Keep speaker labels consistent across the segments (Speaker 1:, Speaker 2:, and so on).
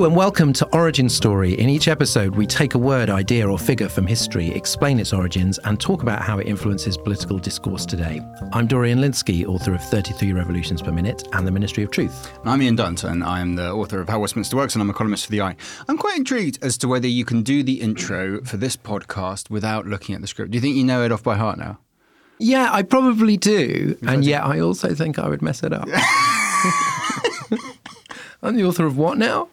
Speaker 1: Hello and welcome to Origin Story. In each episode, we take a word, idea, or figure from history, explain its origins, and talk about how it influences political discourse today. I'm Dorian Lynskey, author of 33 Revolutions Per Minute and The Ministry of Truth.
Speaker 2: I'm Ian Dunton. I'm the author of How Westminster Works and I'm a columnist for The Eye. I'm quite intrigued as to whether you can do the intro for this podcast without looking at the script. Do you think you know it off by heart now?
Speaker 1: Yeah, I probably do. And yet I also think I would mess it up. I'm the author of what now?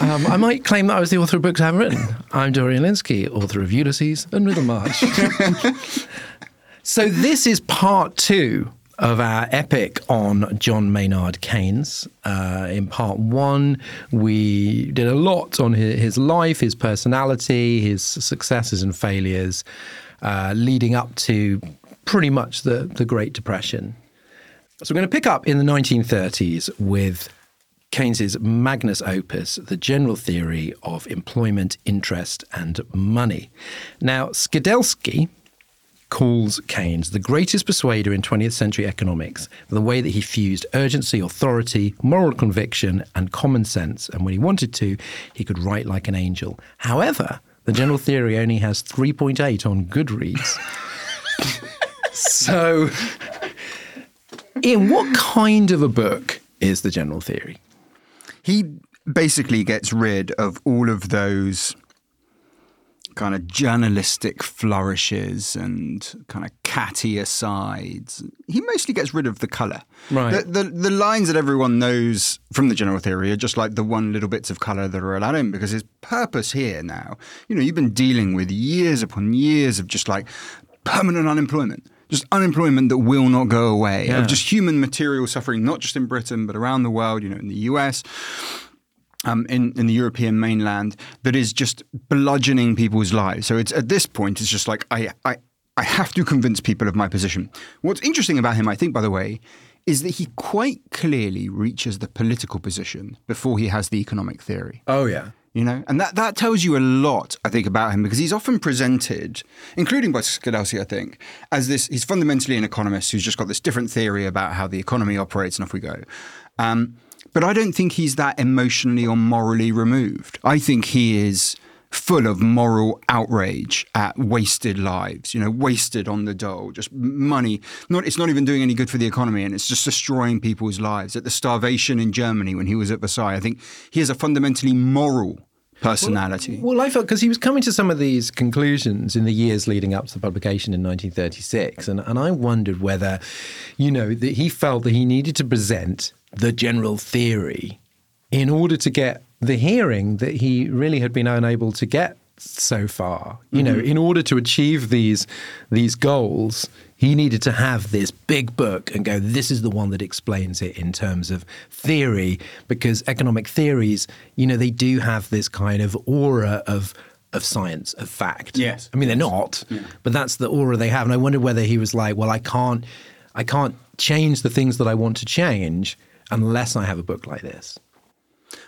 Speaker 1: Um, I might claim that I was the author of books I haven't written. I'm Dorian Lynskey, author of Ulysses and Middlemarch. so this is part two of our epic on John Maynard Keynes. Uh, in part one, we did a lot on his, his life, his personality, his successes and failures, uh, leading up to pretty much the, the Great Depression. So we're going to pick up in the 1930s with Keynes's magnus opus, The General Theory of Employment, Interest and Money. Now, Skidelsky calls Keynes the greatest persuader in 20th century economics for the way that he fused urgency, authority, moral conviction, and common sense. And when he wanted to, he could write like an angel. However, the general theory only has 3.8 on Goodreads. so, Ian, what kind of a book is the general theory?
Speaker 2: He basically gets rid of all of those kind of journalistic flourishes and kind of catty asides. He mostly gets rid of the colour.
Speaker 1: Right.
Speaker 2: The, the, the lines that everyone knows from the general theory are just like the one little bits of colour that are allowed in because his purpose here now, you know, you've been dealing with years upon years of just like permanent unemployment. Just unemployment that will not go away,
Speaker 1: Yeah.
Speaker 2: of just human material suffering, not just in Britain, but around the world, you know, in the US um, in, in the European mainland that is just bludgeoning people's lives. So it's at this point, it's just like I, I, I have to convince people of my position. What's interesting about him, I think, by the way, is that he quite clearly reaches the political position before he has the economic theory.
Speaker 1: Oh, yeah.
Speaker 2: You know, and that, that tells you a lot, I think, about him because he's often presented, including by Skidelsky, I think, as this. He's fundamentally an economist who's just got this different theory about how the economy operates, and off we go. Um, but I don't think he's that emotionally or morally removed. I think he is full of moral outrage at wasted lives, you know, wasted on the dole, just money. Not, it's not even doing any good for the economy and it's just destroying people's lives. At the starvation in Germany when he was at Versailles, I think he has a fundamentally moral personality.
Speaker 1: Well, I felt because he was coming to some of these conclusions in the years leading up to the publication in 1936, and, and I wondered whether, you know, that he felt that he needed to present the general theory in order to get the hearing that he really had been unable to get so far. You know, mm-hmm. in order to achieve these these goals, he needed to have this big book and go, this is the one that explains it in terms of theory, because economic theories, you know, they do have this kind of aura of of science, of fact.
Speaker 2: Yes.
Speaker 1: I mean they're not, but that's the aura they have. And I wondered whether he was like, well, I can't I can't change the things that I want to change unless I have a book like this.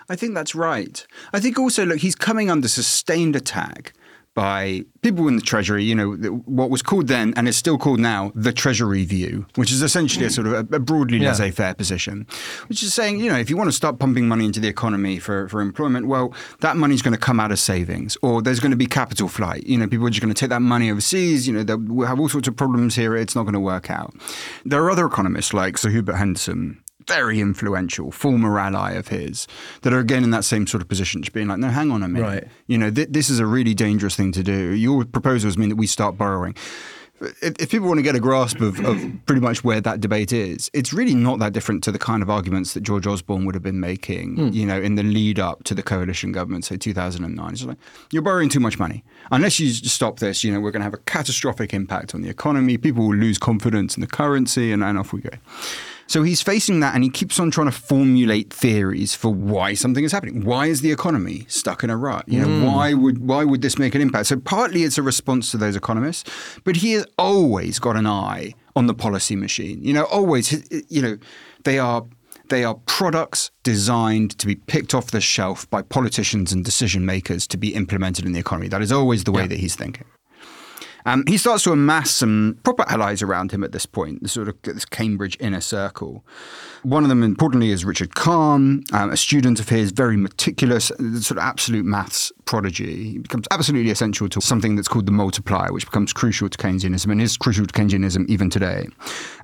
Speaker 2: I think that's right. I think also, look, he's coming under sustained attack by people in the Treasury, you know, what was called then and is still called now the Treasury view, which is essentially a sort of a, a broadly
Speaker 1: Yeah.
Speaker 2: laissez faire position, which is saying, you know, if you want to start pumping money into the economy for, for employment, well, that money's going to come out of savings or there's going to be capital flight. You know, people are just going to take that money overseas, you know, we'll have all sorts of problems here. It's not going to work out. There are other economists like Sir Hubert Henderson very influential, former ally of his, that are again in that same sort of position, just being like, no, hang on a minute.
Speaker 1: Right.
Speaker 2: You know, th- this is a really dangerous thing to do. Your proposals mean that we start borrowing. if, if people want to get a grasp of, of pretty much where that debate is, it's really not that different to the kind of arguments that George Osborne would have been making,
Speaker 1: Hmm.
Speaker 2: you know, in the lead up to the coalition government, say 2009. It's like, you're borrowing too much money. Unless you stop this, you know, we're going to have a catastrophic impact on the economy. People will lose confidence in the currency, and, and off we go. So he's facing that and he keeps on trying to formulate theories for why something is happening. Why is the economy stuck in a rut? You know, hmm. why would why would this make an impact? So partly it's a response to those economists, but he has always got an eye on the policy machine. You know, always you know, they are they are products designed to be picked off the shelf by politicians and decision makers to be implemented in the economy. That is always the way that he's thinking. Um, he starts to amass some proper allies around him at this point, this sort of this Cambridge inner circle. One of them, importantly, is Richard Kahn, um, a student of his, very meticulous, sort of absolute maths prodigy. He becomes absolutely essential to something that's called the multiplier, which becomes crucial to Keynesianism and is crucial to Keynesianism even today.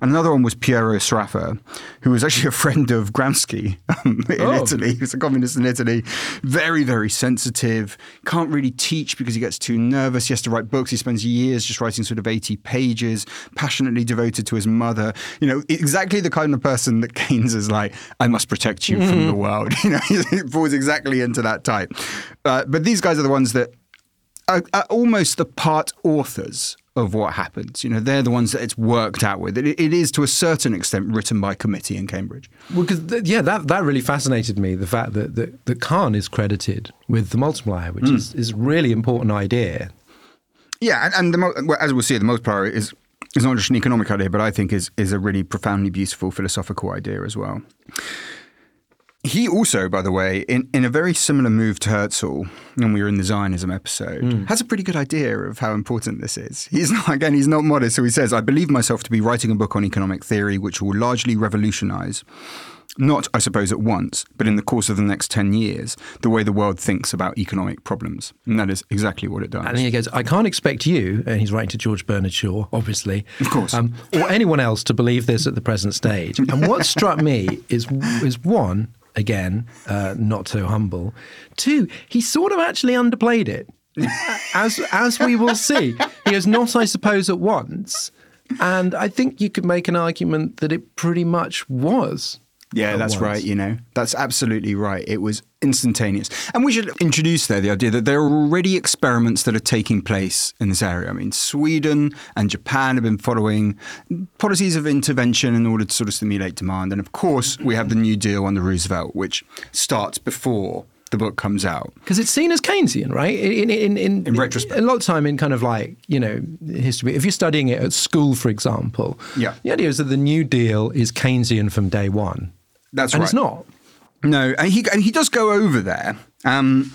Speaker 2: And another one was Piero Sraffa, who was actually a friend of Gramsci um, in
Speaker 1: Oh.
Speaker 2: Italy. He was a communist in Italy. Very, very sensitive. Can't really teach because he gets too nervous. He has to write books. He spends years just writing sort of 80 pages, passionately devoted to his mother. You know, exactly the kind of person that Keynes is like, I must protect you from the world. You know, he falls exactly into that type. Uh, but these guys are the ones that are, are almost the part authors of what happens. You know, they're the ones that it's worked out with. It, it is to a certain extent written by committee in Cambridge.
Speaker 1: Well, because th- yeah, that that really fascinated me. The fact that that, that Kahn is credited with the multiplier, which hmm. is is really important idea.
Speaker 2: Yeah, and, and the, well, as we'll see, the multiplier is is not just an economic idea, but I think is is a really profoundly beautiful philosophical idea as well. He also, by the way, in, in a very similar move to Herzl, when we were in the Zionism episode, has a pretty good idea of how important this is. He's not, again, he's not modest. So he says, I believe myself to be writing a book on economic theory which will largely revolutionize, not, I suppose, at once, but in the course of the next 10 years, the way the world thinks about economic problems. And that is exactly what it does.
Speaker 1: And he goes, I can't expect you, and he's writing to George Bernard Shaw, obviously,
Speaker 2: Of course.
Speaker 1: um, or anyone else to believe this at the present stage. And what struck me is is one, again, uh, not so humble. Two, he sort of actually underplayed it, as as we will see. He goes, not, I suppose, at once. And I think you could make an argument that it pretty much was.
Speaker 2: Yeah, that's
Speaker 1: once.
Speaker 2: right. You know, that's absolutely right. It was instantaneous. And we should introduce there the idea that there are already experiments that are taking place in this area. I mean, Sweden and Japan have been following policies of intervention in order to sort of stimulate demand. And of course, we have the New Deal under Roosevelt, which starts before the book comes out.
Speaker 1: because it's seen as Keynesian, right? In in, in,
Speaker 2: In retrospect.
Speaker 1: a lot of time in kind of like you know history. If you're studying it at school, for example,
Speaker 2: Yeah.
Speaker 1: the idea is that the New Deal is Keynesian from day one,
Speaker 2: That's
Speaker 1: and
Speaker 2: right.
Speaker 1: it's not.
Speaker 2: No, and he and he does go over there. Um,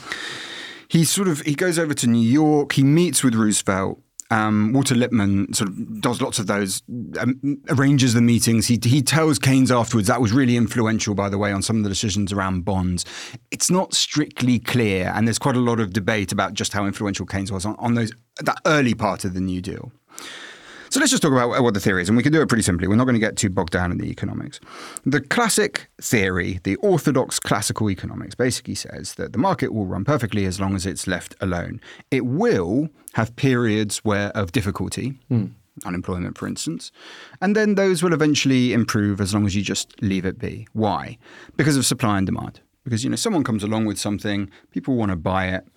Speaker 2: he sort of he goes over to New York. He meets with Roosevelt. Um, Walter Lippmann sort of does lots of those, um, arranges the meetings. He he tells Keynes afterwards that was really influential, by the way, on some of the decisions around bonds. It's not strictly clear, and there's quite a lot of debate about just how influential Keynes was on, on those that early part of the New Deal. So let's just talk about what the theory is, and we can do it pretty simply. We're not going to get too bogged down in the economics. The classic theory, the orthodox classical economics, basically says that the market will run perfectly as long as it's left alone. It will have periods where of difficulty, unemployment, for instance, and then those will eventually improve as long as you just leave it be. Why? Because of supply and demand. Because you know someone comes along with something, people want to buy it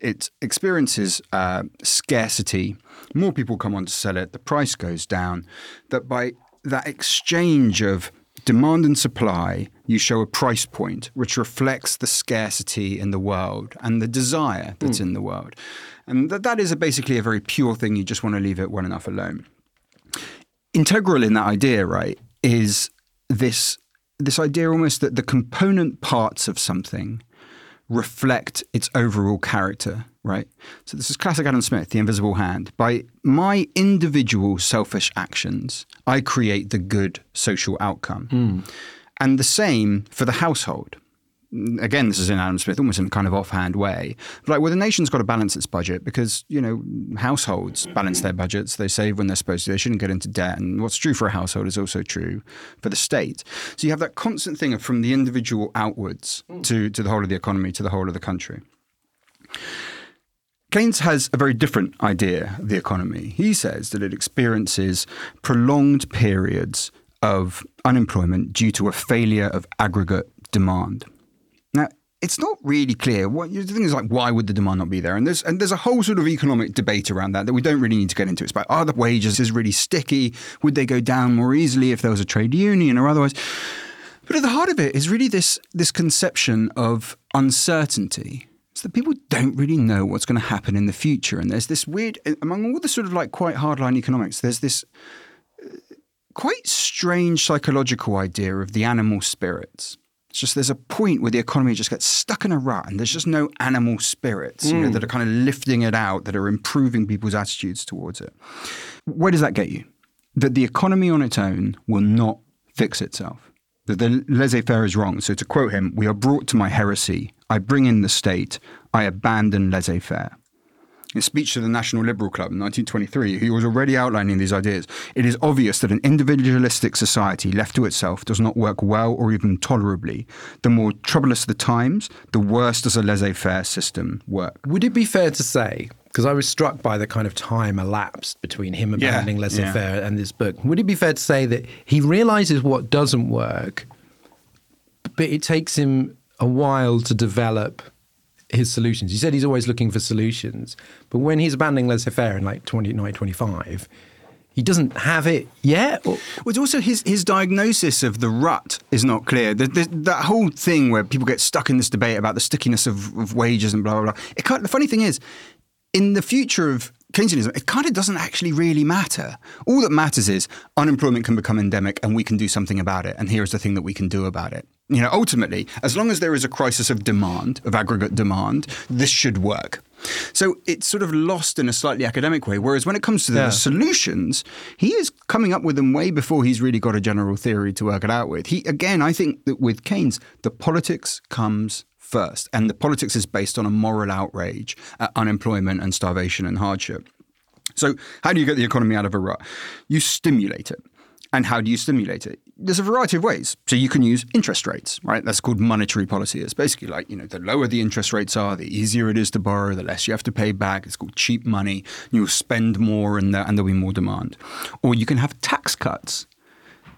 Speaker 2: it experiences uh, scarcity, more people come on to sell it, the price goes down. That by that exchange of demand and supply, you show a price point which reflects the scarcity in the world and the desire that's hmm. in the world. And that, that is a, basically a very pure thing. You just want to leave it well enough alone. Integral in that idea, right, is this this idea almost that the component parts of something reflect its overall character, right? So this is classic Adam Smith, the invisible hand. By my individual selfish actions, I create the good social outcome. Hmm. And the same for the household. Again, this is in Adam Smith, almost in a kind of offhand way. But like, well, the nation's got to balance its budget because, you know, households balance their budgets. They save when they're supposed to. They shouldn't get into debt. And what's true for a household is also true for the state. So you have that constant thing of from the individual outwards hmm. to, to the whole of the economy, to the whole of the country. Keynes has a very different idea of the economy. He says that it experiences prolonged periods of unemployment due to a failure of aggregate demand. Now, it's not really clear. What the thing is like, why would the demand not be there? And there's and there's a whole sort of economic debate around that that we don't really need to get into. It's about are the wages is really sticky? Would they go down more easily if there was a trade union or otherwise? But at the heart of it is really this this conception of uncertainty. That people don't really know what's going to happen in the future, and there's this weird among all the sort of like quite hardline economics. There's this uh, quite strange psychological idea of the animal spirits it's just there's a point where the economy just gets stuck in a rut and there's just no animal spirits mm. you know, that are kind of lifting it out, that are improving people's attitudes towards it. Where does that get you? That the economy on its own will not fix itself. That the laissez faire is wrong. So to quote him, we are brought to my heresy. I bring in the state. I abandon laissez faire in a speech to the National Liberal Club in 1923, he was already outlining these ideas. It is obvious that an individualistic society left to itself does not work well or even tolerably. The more troublous the times, the worse does a laissez faire system work.
Speaker 1: Would it be fair to say, because I was struck by the kind of time elapsed between him abandoning yeah, laissez faire yeah. and this book, would it be fair to say that he realizes what doesn't work, but it takes him a while to develop his solutions. He said he's always looking for solutions, but when he's abandoning laissez-faire in like 2025, he doesn't have it yet. Or?
Speaker 2: Well, it's also his, his diagnosis of the rut is not clear. The, the, that whole thing where people get stuck in this debate about the stickiness of, of wages and blah, blah, blah. It the funny thing is, in the future of Keynesianism, it kind of doesn't actually really matter. All that matters is unemployment can become endemic and we can do something about it. And here's the thing that we can do about it. You know, ultimately, as long as there is a crisis of demand, of aggregate demand, this should work. So it's sort of lost in a slightly academic way. Whereas when it comes to the yeah. solutions, he is coming up with them way before he's really got a general theory to work it out with. He again, I think that with Keynes, the politics comes first, and the politics is based on a moral outrage at unemployment and starvation and hardship. So, how do you get the economy out of a rut? You stimulate it. And how do you stimulate it? There's a variety of ways. So you can use interest rates, right? That's called monetary policy. It's basically like, you know, the lower the interest rates are, the easier it is to borrow, the less you have to pay back. It's called cheap money. You'll spend more and, and there'll be more demand. Or you can have tax cuts.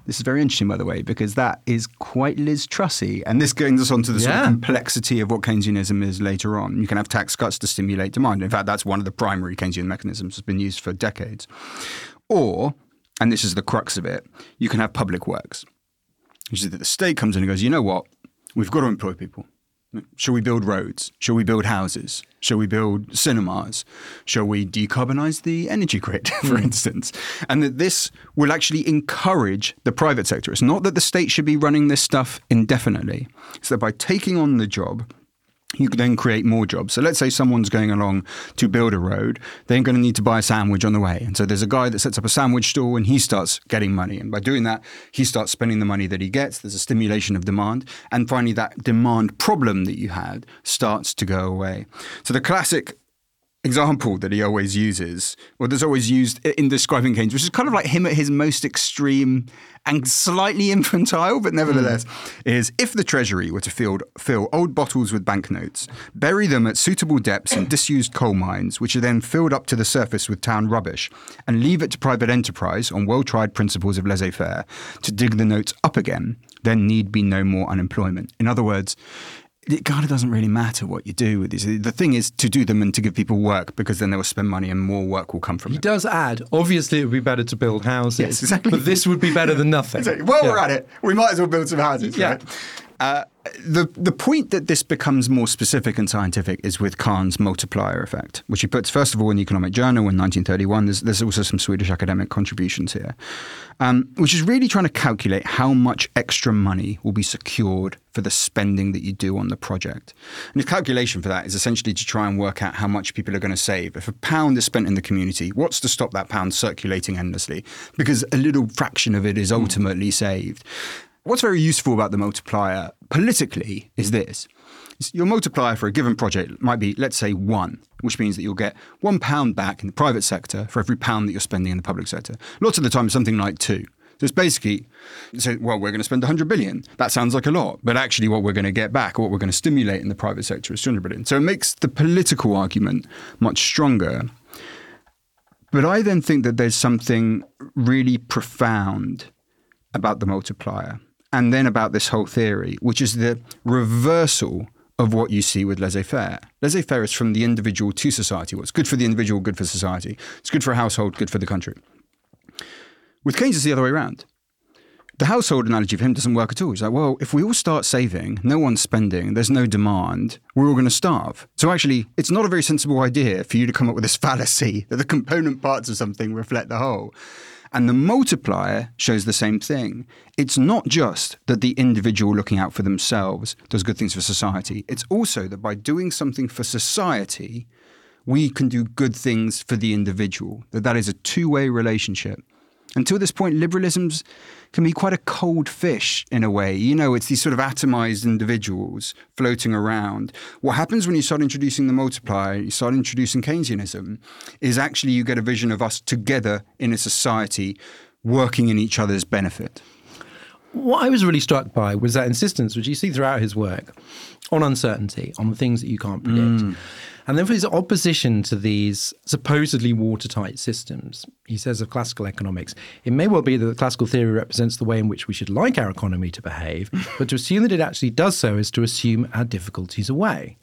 Speaker 2: This is very interesting, by the way, because that is quite Liz Trussy. And this brings us on to the yeah. sort of complexity of what Keynesianism is later on. You can have tax cuts to stimulate demand. In fact, that's one of the primary Keynesian mechanisms that's been used for decades. Or and this is the crux of it, you can have public works. Which is that the state comes in and goes, you know what? We've got to employ people. Shall we build roads? Shall we build houses? Shall we build cinemas? Shall we decarbonize the energy grid, for mm. instance? And that this will actually encourage the private sector. It's not that the state should be running this stuff indefinitely. It's that by taking on the job, you can then create more jobs. So let's say someone's going along to build a road, they're going to need to buy a sandwich on the way. And so there's a guy that sets up a sandwich stall and he starts getting money. And by doing that, he starts spending the money that he gets. There's a stimulation of demand. And finally, that demand problem that you had starts to go away. So the classic example that he always uses, or that's always used in describing Keynes, which is kind of like him at his most extreme and slightly infantile, but nevertheless, mm. is if the Treasury were to fill, fill old bottles with banknotes, bury them at suitable depths in disused coal mines, which are then filled up to the surface with town rubbish, and leave it to private enterprise on well tried principles of laissez faire to dig the notes up again, then need be no more unemployment. In other words, it kind of doesn't really matter what you do with these. The thing is to do them and to give people work because then they will spend money and more work will come from
Speaker 1: he
Speaker 2: it.
Speaker 1: He does add, obviously, it would be better to build houses.
Speaker 2: Yes, exactly.
Speaker 1: But this would be better than nothing.
Speaker 2: Exactly. While yeah. we're at it, we might as well build some houses. Yeah. Right? Uh, the the point that this becomes more specific and scientific is with Kahn's multiplier effect, which he puts first of all in the Economic Journal in 1931. There's, there's also some Swedish academic contributions here, um, which is really trying to calculate how much extra money will be secured for the spending that you do on the project. And the calculation for that is essentially to try and work out how much people are going to save. If a pound is spent in the community, what's to stop that pound circulating endlessly? Because a little fraction of it is ultimately saved. What's very useful about the multiplier politically is this. Your multiplier for a given project might be, let's say, one, which means that you'll get one pound back in the private sector for every pound that you're spending in the public sector. Lots of the time, something like two. So it's basically, so, well, we're going to spend 100 billion. That sounds like a lot, but actually what we're going to get back, what we're going to stimulate in the private sector is 200 billion. So it makes the political argument much stronger. But I then think that there's something really profound about the multiplier and then about this whole theory, which is the reversal of what you see with laissez faire. Laissez faire is from the individual to society. What's good for the individual, good for society. It's good for a household, good for the country. With Keynes, it's the other way around. The household analogy for him doesn't work at all. He's like, well, if we all start saving, no one's spending, there's no demand, we're all going to starve. So actually, it's not a very sensible idea for you to come up with this fallacy that the component parts of something reflect the whole. And the multiplier shows the same thing. It's not just that the individual looking out for themselves does good things for society, it's also that by doing something for society, we can do good things for the individual, that that is a two way relationship. Until this point, liberalisms can be quite a cold fish in a way. You know, it's these sort of atomized individuals floating around. What happens when you start introducing the multiplier, you start introducing Keynesianism, is actually you get a vision of us together in a society working in each other's benefit.
Speaker 1: What I was really struck by was that insistence, which you see throughout his work, on uncertainty, on the things that you can't predict. Mm. And then for his opposition to these supposedly watertight systems, he says of classical economics, it may well be that the classical theory represents the way in which we should like our economy to behave, but to assume that it actually does so is to assume our difficulties away.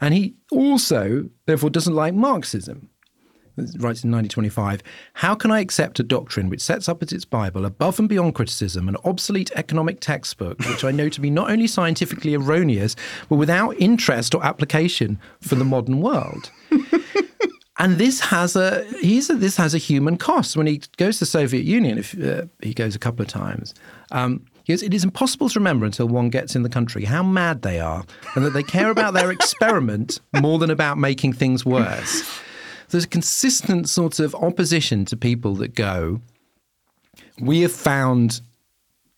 Speaker 1: And he also, therefore, doesn't like Marxism writes in 1925 How can I accept a doctrine which sets up as its Bible, above and beyond criticism, an obsolete economic textbook, which I know to be not only scientifically erroneous, but without interest or application for the modern world? and this has a he's a, this has a human cost. When he goes to the Soviet Union, if uh, he goes a couple of times, um, he goes, it is impossible to remember until one gets in the country how mad they are, and that they care about their experiment more than about making things worse there's a consistent sort of opposition to people that go, we have found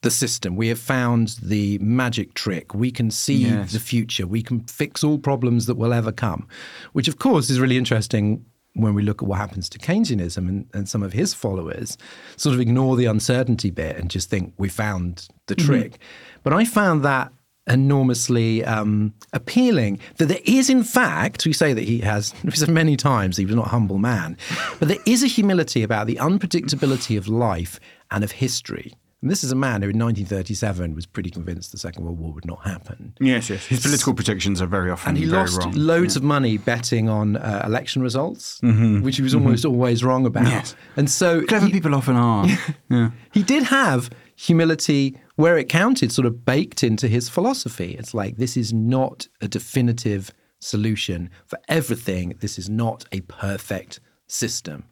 Speaker 1: the system. We have found the magic trick. We can see yes. the future. We can fix all problems that will ever come, which, of course, is really interesting when we look at what happens to Keynesianism and, and some of his followers sort of ignore the uncertainty bit and just think we found the mm-hmm. trick. Mm-hmm. But I found that enormously um, appealing that there is, in fact, we say that he has, we said many times he was not a humble man, but there is a humility about the unpredictability of life and of history. And this is a man who in 1937 was pretty convinced the Second World War would not happen.
Speaker 2: Yes, yes. His political predictions are very often
Speaker 1: And he lost
Speaker 2: wrong.
Speaker 1: loads yeah. of money betting on uh, election results, mm-hmm. which he was almost mm-hmm. always wrong about.
Speaker 2: Yes.
Speaker 1: And so
Speaker 2: clever he, people often are.
Speaker 1: yeah. He did have humility where it counted, sort of baked into his philosophy. It's like this is not a definitive solution for everything. This is not a perfect system.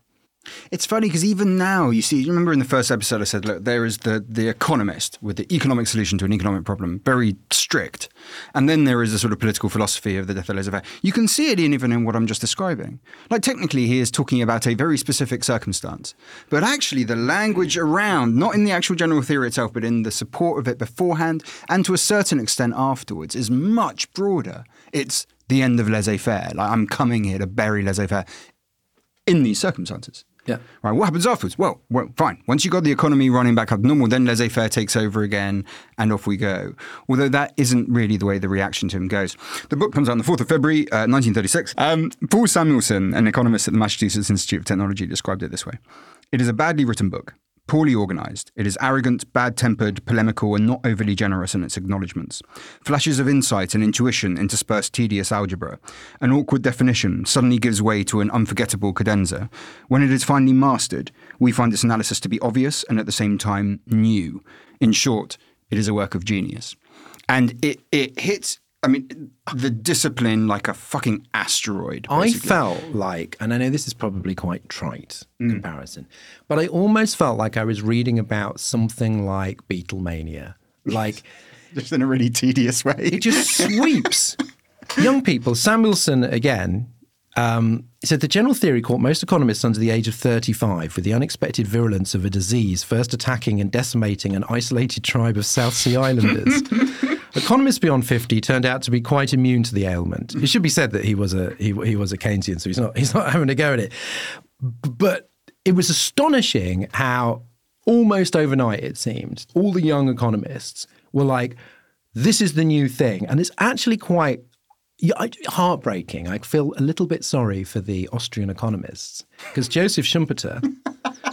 Speaker 2: It's funny because even now, you see, remember in the first episode I said, look, there is the, the economist with the economic solution to an economic problem, very strict. And then there is a sort of political philosophy of the death of laissez-faire. You can see it even in what I'm just describing. Like technically he is talking about a very specific circumstance. But actually the language around, not in the actual general theory itself, but in the support of it beforehand and to a certain extent afterwards, is much broader. It's the end of laissez-faire. Like I'm coming here to bury laissez-faire in these circumstances.
Speaker 1: Yeah.
Speaker 2: Right. What happens afterwards? Well, well, fine. Once you've got the economy running back up normal, then laissez faire takes over again and off we go. Although that isn't really the way the reaction to him goes. The book comes out on the 4th of February, uh, 1936. Um, Paul Samuelson, an economist at the Massachusetts Institute of Technology, described it this way It is a badly written book poorly organized. It is arrogant, bad tempered, polemical, and not overly generous in its acknowledgments. Flashes of insight and intuition intersperse tedious algebra. An awkward definition suddenly gives way to an unforgettable cadenza. When it is finally mastered, we find its analysis to be obvious and at the same time new. In short, it is a work of genius. And it, it hits I mean, the discipline like a fucking asteroid.
Speaker 1: Basically. I felt like, and I know this is probably quite trite mm. comparison, but I almost felt like I was reading about something like Beatlemania. Like,
Speaker 2: just in a really tedious way.
Speaker 1: it just sweeps young people. Samuelson, again, um, said the general theory caught most economists under the age of 35 with the unexpected virulence of a disease first attacking and decimating an isolated tribe of South Sea Islanders. Economists beyond 50 turned out to be quite immune to the ailment. It should be said that he was a he, he was a Keynesian, so he's not he's not having a go at it. But it was astonishing how almost overnight, it seemed, all the young economists were like, this is the new thing. And it's actually quite heartbreaking. I feel a little bit sorry for the Austrian economists because Joseph Schumpeter,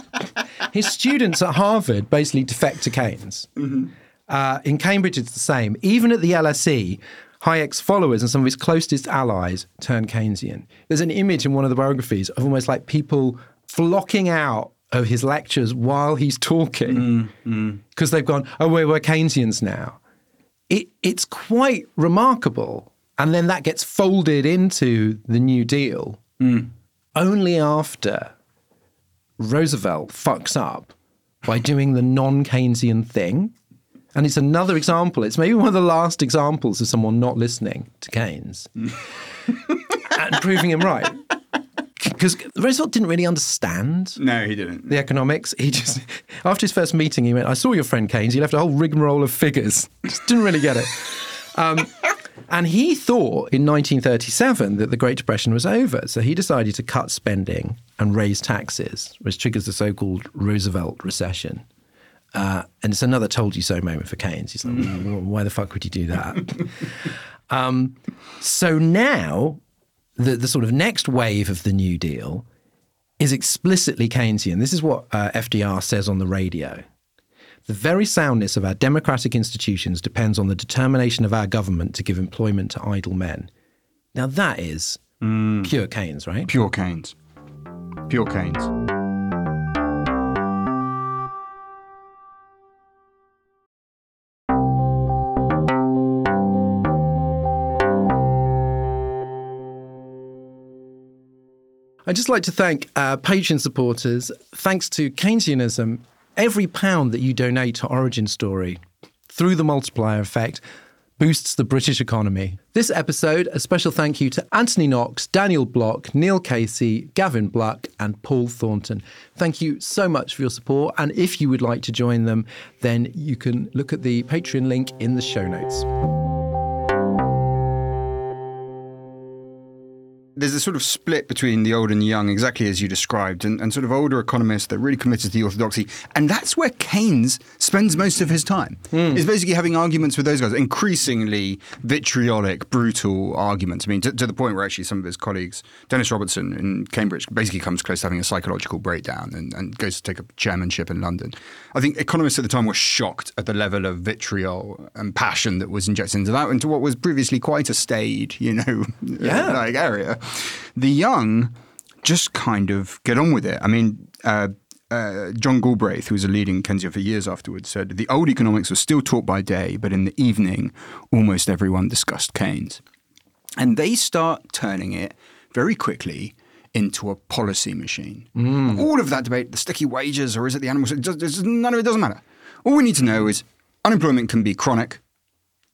Speaker 1: his students at Harvard basically defect to Keynes. Mm-hmm. Uh, in Cambridge, it's the same. Even at the LSE, Hayek's followers and some of his closest allies turn Keynesian. There's an image in one of the biographies of almost like people flocking out of his lectures while he's talking because mm, mm. they've gone, oh, we're, we're Keynesians now. It, it's quite remarkable. And then that gets folded into the New Deal mm. only after Roosevelt fucks up by doing the non Keynesian thing. And it's another example. It's maybe one of the last examples of someone not listening to Keynes and proving him right. Because Roosevelt didn't really understand.
Speaker 2: No, he didn't.
Speaker 1: The economics. He just, after his first meeting, he went, I saw your friend Keynes. He left a whole rigmarole of figures. Just didn't really get it. Um, and he thought in 1937 that the Great Depression was over. So he decided to cut spending and raise taxes, which triggers the so called Roosevelt recession. Uh, and it's another told you so moment for Keynes. He's like, mm. why the fuck would you do that? um, so now, the, the sort of next wave of the New Deal is explicitly Keynesian. This is what uh, FDR says on the radio. The very soundness of our democratic institutions depends on the determination of our government to give employment to idle men. Now, that is mm. pure Keynes, right?
Speaker 2: Pure Keynes. Pure Keynes.
Speaker 1: I'd just like to thank our Patreon supporters. Thanks to Keynesianism, every pound that you donate to Origin Story through the multiplier effect boosts the British economy. This episode, a special thank you to Anthony Knox, Daniel Block, Neil Casey, Gavin Bluck, and Paul Thornton. Thank you so much for your support. And if you would like to join them, then you can look at the Patreon link in the show notes.
Speaker 2: There's a sort of split between the old and the young, exactly as you described, and, and sort of older economists that are really committed to the orthodoxy. And that's where Keynes spends most of his time, mm. is basically having arguments with those guys, increasingly vitriolic, brutal arguments. I mean, to, to, the point where actually some of his colleagues, Dennis Robertson in Cambridge, basically comes close to having a psychological breakdown and, and goes to take a chairmanship in London. I think economists at the time were shocked at the level of vitriol and passion that was injected into that, into what was previously quite a staid, you know, yeah. like area. The young just kind of get on with it. I mean, uh, uh, John Galbraith, who was a leading Keynesian for years afterwards, said the old economics was still taught by day, but in the evening, almost everyone discussed Keynes. And they start turning it very quickly into a policy machine. Mm. All of that debate, the sticky wages, or is it the animals? It does, none of it doesn't matter. All we need to know is unemployment can be chronic.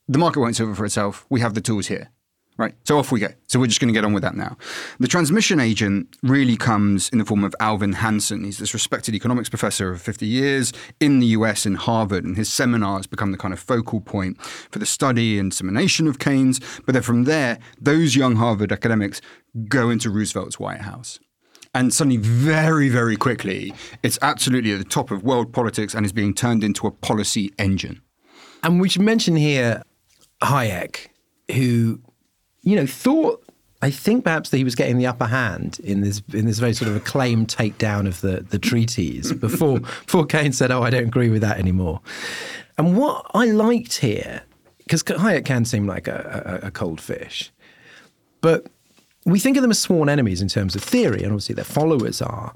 Speaker 2: The market won't solve it for itself. We have the tools here. Right. So off we go. So we're just going to get on with that now. The transmission agent really comes in the form of Alvin Hansen. He's this respected economics professor of 50 years in the US in Harvard, and his seminars become the kind of focal point for the study and dissemination of Keynes. But then from there, those young Harvard academics go into Roosevelt's White House. And suddenly, very, very quickly, it's absolutely at the top of world politics and is being turned into a policy engine.
Speaker 1: And we should mention here Hayek, who you know, thought I think perhaps that he was getting the upper hand in this in this very sort of acclaimed takedown of the the Treatise before before Keynes said, "Oh, I don't agree with that anymore." And what I liked here, because Hayek can seem like a, a, a cold fish, but we think of them as sworn enemies in terms of theory, and obviously their followers are.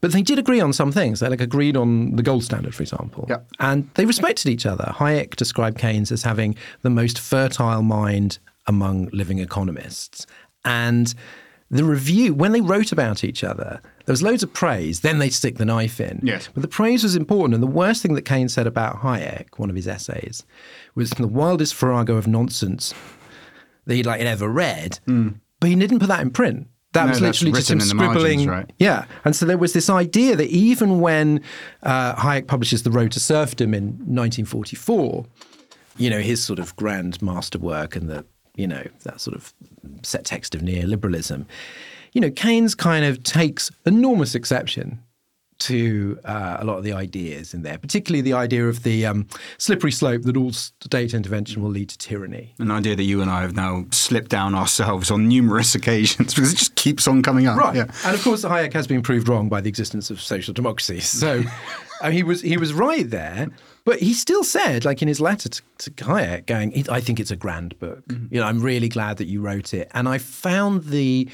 Speaker 1: But they did agree on some things. They like agreed on the gold standard, for example,
Speaker 2: yep.
Speaker 1: and they respected each other. Hayek described Keynes as having the most fertile mind among living economists. And the review, when they wrote about each other, there was loads of praise, then they stick the knife in.
Speaker 2: Yes.
Speaker 1: But the praise was important. And the worst thing that Keynes said about Hayek, one of his essays, was the wildest farrago of nonsense that he'd like ever read. Mm. But he didn't put that in print. That no, was literally just him scribbling.
Speaker 2: Margins, right?
Speaker 1: Yeah. And so there was this idea that even when uh, Hayek publishes The Road to Serfdom in 1944, you know, his sort of grand masterwork and the you know, that sort of set text of neoliberalism. You know, Keynes kind of takes enormous exception to uh, a lot of the ideas in there, particularly the idea of the um, slippery slope that all state intervention will lead to tyranny.
Speaker 2: An idea that you and I have now slipped down ourselves on numerous occasions because it just keeps on coming up.
Speaker 1: Right.
Speaker 2: Yeah.
Speaker 1: And of course, Hayek has been proved wrong by the existence of social democracy. So uh, he was he was right there. But he still said, like in his letter to, to Hayek, going, "I think it's a grand book.
Speaker 2: Mm-hmm.
Speaker 1: You know, I'm really glad that you wrote it." And I found the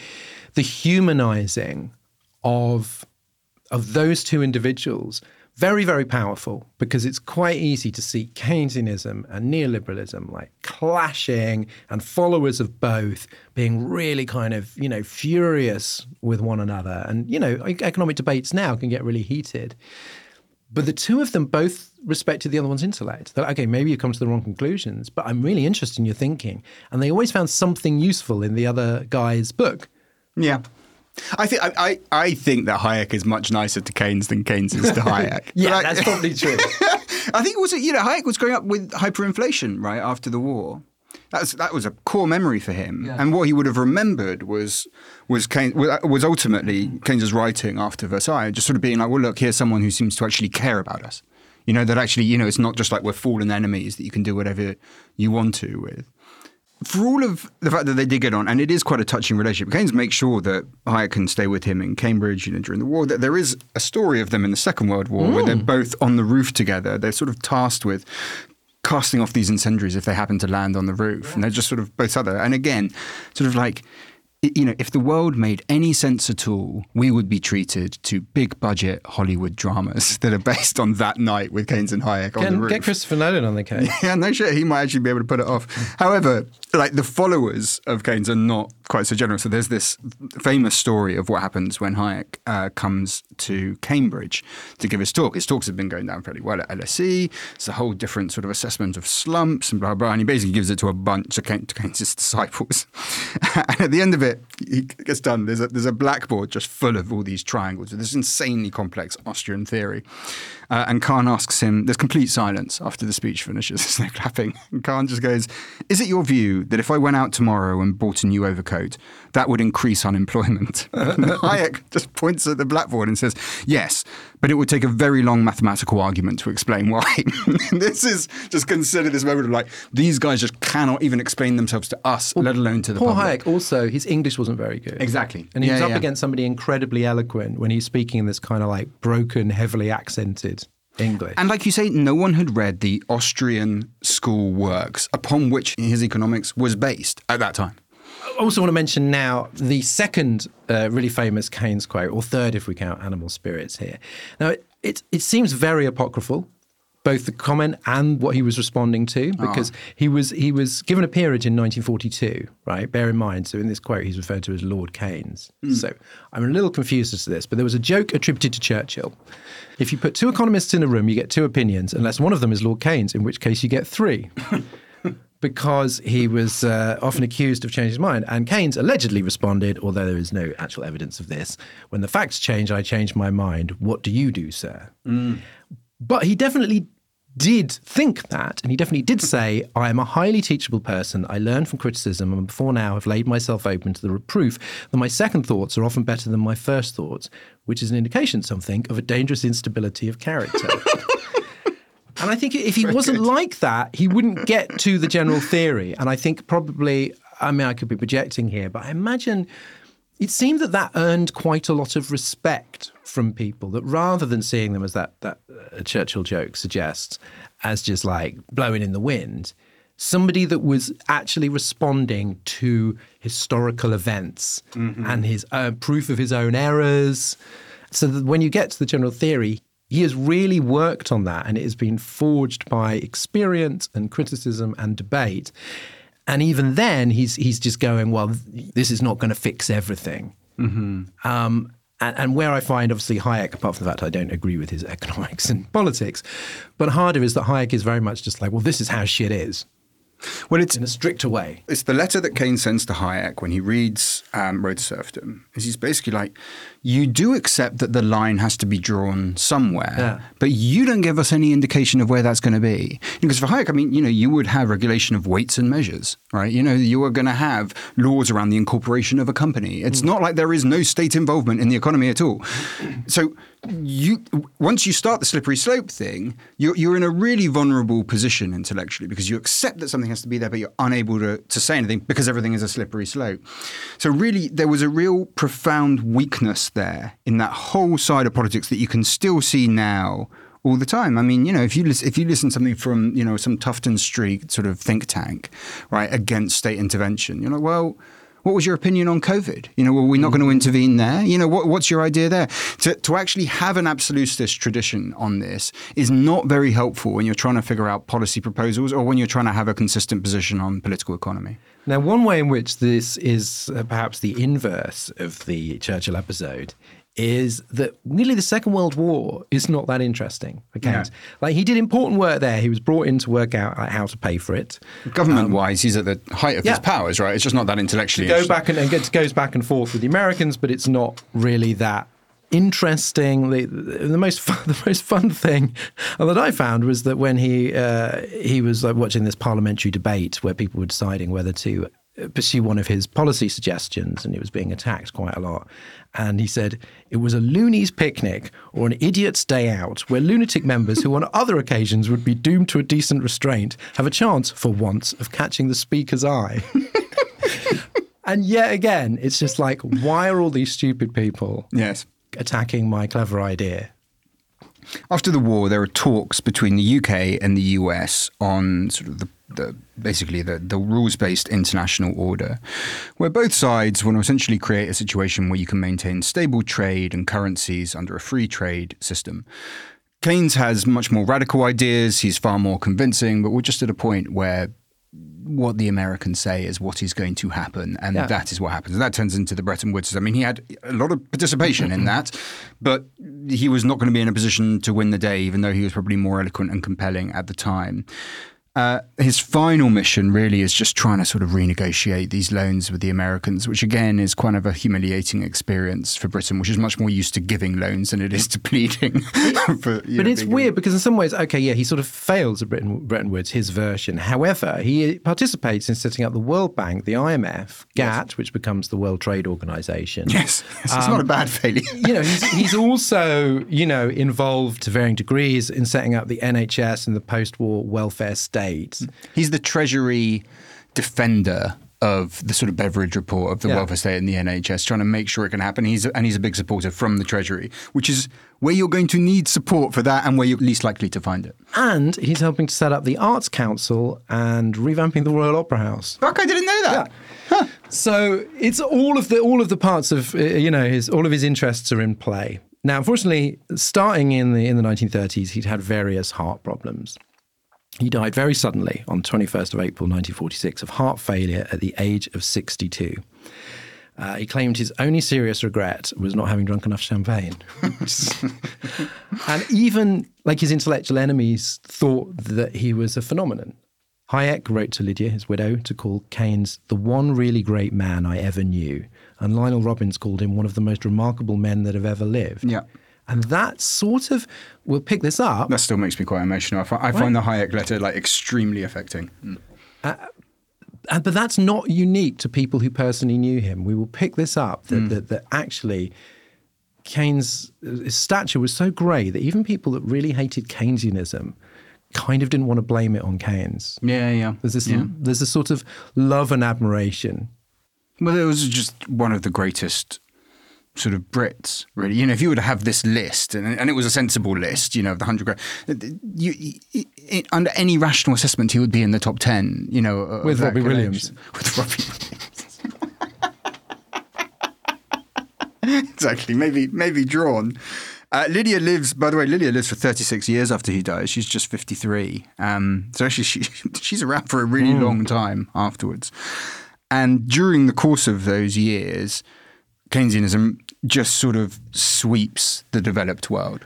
Speaker 1: the humanizing of of those two individuals very, very powerful because it's quite easy to see Keynesianism and neoliberalism like clashing and followers of both being really kind of, you know, furious with one another. And, you know, economic debates now can get really heated. But the two of them both respected the other one's intellect. They're like, okay, maybe you come to the wrong conclusions, but I'm really interested in your thinking. And they always found something useful in the other guy's book.
Speaker 2: Yeah. I think I, I, I think that Hayek is much nicer to Keynes than Keynes is to Hayek.
Speaker 1: Yeah,
Speaker 2: I-
Speaker 1: that's probably true.
Speaker 2: I think also, you know, Hayek was growing up with hyperinflation, right, after the war. That's, that was a core memory for him. And what he would have remembered was was Keynes, was ultimately Keynes's writing after Versailles, just sort of being like, well, look, here's someone who seems to actually care about us. You know, that actually, you know, it's not just like we're fallen enemies that you can do whatever you want to with. For all of the fact that they did get on, and it is quite a touching relationship, Keynes makes sure that Hayek can stay with him in Cambridge you know, during the war. That there is a story of them in the Second World War where mm. they're both on the roof together. They're sort of tasked with casting off these incendiaries if they happen to land on the roof, and they're just sort of both other. And again, sort of like you know, if the world made any sense at all, we would be treated to big budget Hollywood dramas that are based on that night with Keynes and Hayek on the roof.
Speaker 1: get Christopher Nolan on the case.
Speaker 2: Yeah, no shit. He might actually be able to put it off. However, like the followers of Keynes are not quite so generous. So there's this famous story of what happens when Hayek uh, comes to Cambridge to give his talk. His talks have been going down fairly well at LSE. It's a whole different sort of assessment of slumps and blah blah. And he basically gives it to a bunch of Keynes- disciples. and at the end of it, he gets done. There's a there's a blackboard just full of all these triangles this insanely complex Austrian theory. Uh, and Kahn asks him, there's complete silence after the speech finishes. There's no clapping. And just goes, Is it your view that if I went out tomorrow and bought a new overcoat, that would increase unemployment? Hayek just points at the blackboard and says, Yes, but it would take a very long mathematical argument to explain why. this is just consider this moment of like, these guys just cannot even explain themselves to us, let alone to the
Speaker 1: Paul
Speaker 2: public.
Speaker 1: Hayek also, his English wasn't very good.
Speaker 2: Exactly.
Speaker 1: And he was up
Speaker 2: yeah.
Speaker 1: against somebody incredibly eloquent when he's speaking in this kind of like broken, heavily accented English.
Speaker 2: And like you say, no one had read the Austrian school works upon which his economics was based at that time.
Speaker 1: I also want to mention now the second uh, really famous Keynes quote, or third if we count animal spirits here. Now, it, it, it seems very apocryphal, both the comment and what he was responding to, because he was he was given a peerage in 1942, right? Bear in mind, so in this quote, he's referred to as Lord Keynes. So I'm a little confused as to this, but there was a joke attributed to Churchill. If you put two economists in a room, you get two opinions, unless one of them is Lord Keynes, in which case you get three because he was uh, often accused of changing his mind. And Keynes allegedly responded, although there is no actual evidence of this, when the facts change, I change my mind. What do you do, sir? But he definitely did think that, and he definitely did say, I am a highly teachable person. I learn from criticism, and before now have laid myself open to the reproof that my second thoughts are often better than my first thoughts, which is an indication, some think, of a dangerous instability of character. And I think if he wasn't like that, he wouldn't get to the general theory. And I think probably, I mean, I could be projecting here, but I imagine it seemed that that earned quite a lot of respect from people. That rather than seeing them as that that uh, Churchill joke suggests, as just like blowing in the wind, somebody that was actually responding to historical events and his uh, proof of his own errors. So that when you get to the general theory, he has really worked on that and it has been forged by experience and criticism and debate. And even then, he's, he's just going, well, this is not going to fix everything. Um, and, and where I find, obviously, Hayek, apart from the fact I don't agree with his economics and politics, but harder is that Hayek is very much just like, well, this is how shit is
Speaker 2: Well, it's
Speaker 1: in a stricter way.
Speaker 2: it's the letter that Keynes sends to Hayek when he reads um, Road to Serfdom. Is he's basically like, you do accept that the line has to be drawn somewhere,
Speaker 1: Yeah.
Speaker 2: but you don't give us any indication of where that's going to be. Because for Hayek, I mean, you know, you would have regulation of weights and measures, right? You know, you are going to have laws around the incorporation of a company. It's hmm. not like there is no state involvement in the economy at all. So you once you start the slippery slope thing, you're, you're in a really vulnerable position intellectually because you accept that something has to be there, but you're unable to, to say anything because everything is a slippery slope. So really, there was a real profound weakness there in that whole side of politics that you can still see now all the time. I mean, you know, if you listen, if you listen to something from you know some Tufton Street sort of think tank, right, against state intervention, you're like, well what was your opinion on COVID? You know, were we not going to mm. intervene there? You know, what, what's your idea there? To, to actually have an absolutist tradition on this is not very helpful when you're trying to figure out policy proposals or when you're trying to have a consistent position on political economy.
Speaker 1: Now, one way in which this is uh, perhaps the inverse of the Churchill episode is that nearly the Second World War is not that interesting. Okay, like he did important work there. He was brought in to work out how to pay for it.
Speaker 2: Government-wise, um, he's at the height of yeah. his powers, right? It's just not that intellectually.
Speaker 1: Go back and, and it goes back and forth with the Americans, but it's not really that interesting. The, the most fun, the most fun thing that I found was that when he uh, he was like, watching this parliamentary debate where people were deciding whether to pursue one of his policy suggestions, and he was being attacked quite a lot. And he said it was a loony's picnic or an idiot's day out, where lunatic members who on other occasions would be doomed to a decent restraint have a chance, for once, of catching the speaker's eye. and yet again, it's just like, why are all these stupid people
Speaker 2: yes.
Speaker 1: Attacking my clever idea?
Speaker 2: After the war, there were talks between the UK and the US on sort of the, the basically the, the rules based international order, where both sides want to essentially create a situation where you can maintain stable trade and currencies under a free trade system. Keynes has much more radical ideas, he's far more convincing, but we're just at a point where what the Americans say is what is going to happen, and yeah. that is what happens. And that turns into the Bretton Woods. I mean, he had a lot of participation in that, but he was not going to be in a position to win the day, even though he was probably more eloquent and compelling at the time. Uh, his final mission really is just trying to sort of renegotiate these loans with the Americans, which again is kind of a humiliating experience for Britain, which is much more used to giving loans than it is to pleading.
Speaker 1: for, but know, it's weird because in some ways, okay, yeah, he sort of fails at Bretton, Bretton Woods, his version. However, he participates in setting up the World Bank, the IMF, GATT, yes. which becomes the World Trade Organization.
Speaker 2: Yes, yes um, it's not a um, bad failure.
Speaker 1: you know, he's, he's also you know involved to varying degrees in setting up the NHS and the post-war welfare state
Speaker 2: He's the Treasury defender of the sort of Beveridge report of the yeah. welfare state and the NHS, trying to make sure it can happen. He's and he's a big supporter from the Treasury, which is where you're going to need support for that and where you're least likely to find it.
Speaker 1: And he's helping to set up the Arts Council and revamping the Royal Opera House.
Speaker 2: Fuck, I didn't know that. Yeah.
Speaker 1: Huh. So it's all of the all of the parts of uh, you know his all of his interests are in play. Now, unfortunately, starting in the in the 1930s, he'd had various heart problems. He died very suddenly on 21st of April 1946 of heart failure at the age of 62. Uh, he claimed his only serious regret was not having drunk enough champagne. and even like his intellectual enemies thought that he was a phenomenon. Hayek wrote to Lydia, his widow, to call Keynes the one really great man I ever knew. And Lionel Robbins called him one of the most remarkable men that have ever lived.
Speaker 2: Yeah.
Speaker 1: And that sort of will pick this up.
Speaker 2: That still makes me quite emotional. I find, I find the Hayek letter like extremely affecting. Mm. Uh,
Speaker 1: uh, but that's not unique to people who personally knew him. We will pick this up that, mm. that, that actually Keynes' stature was so great that even people that really hated Keynesianism kind of didn't want to blame it on Keynes.
Speaker 2: Yeah, yeah.
Speaker 1: There's this,
Speaker 2: yeah.
Speaker 1: there's a sort of love and admiration.
Speaker 2: Well, it was just one of the greatest sort of Brits, really. You know, if you were to have this list, and, and it was a sensible list, you know, of the hundred, you, you, you, under any rational assessment, he would be in the top ten. You know,
Speaker 1: with Robbie Williams.
Speaker 2: With Robbie Williams. exactly. Maybe maybe drawn. Uh, Lydia lives, by the way, Lydia lives for 36 years after he dies. She's just 53. Um, so actually, she, she's around for a really mm. long time afterwards. And during the course of those years, Keynesianism just sort of sweeps the developed world.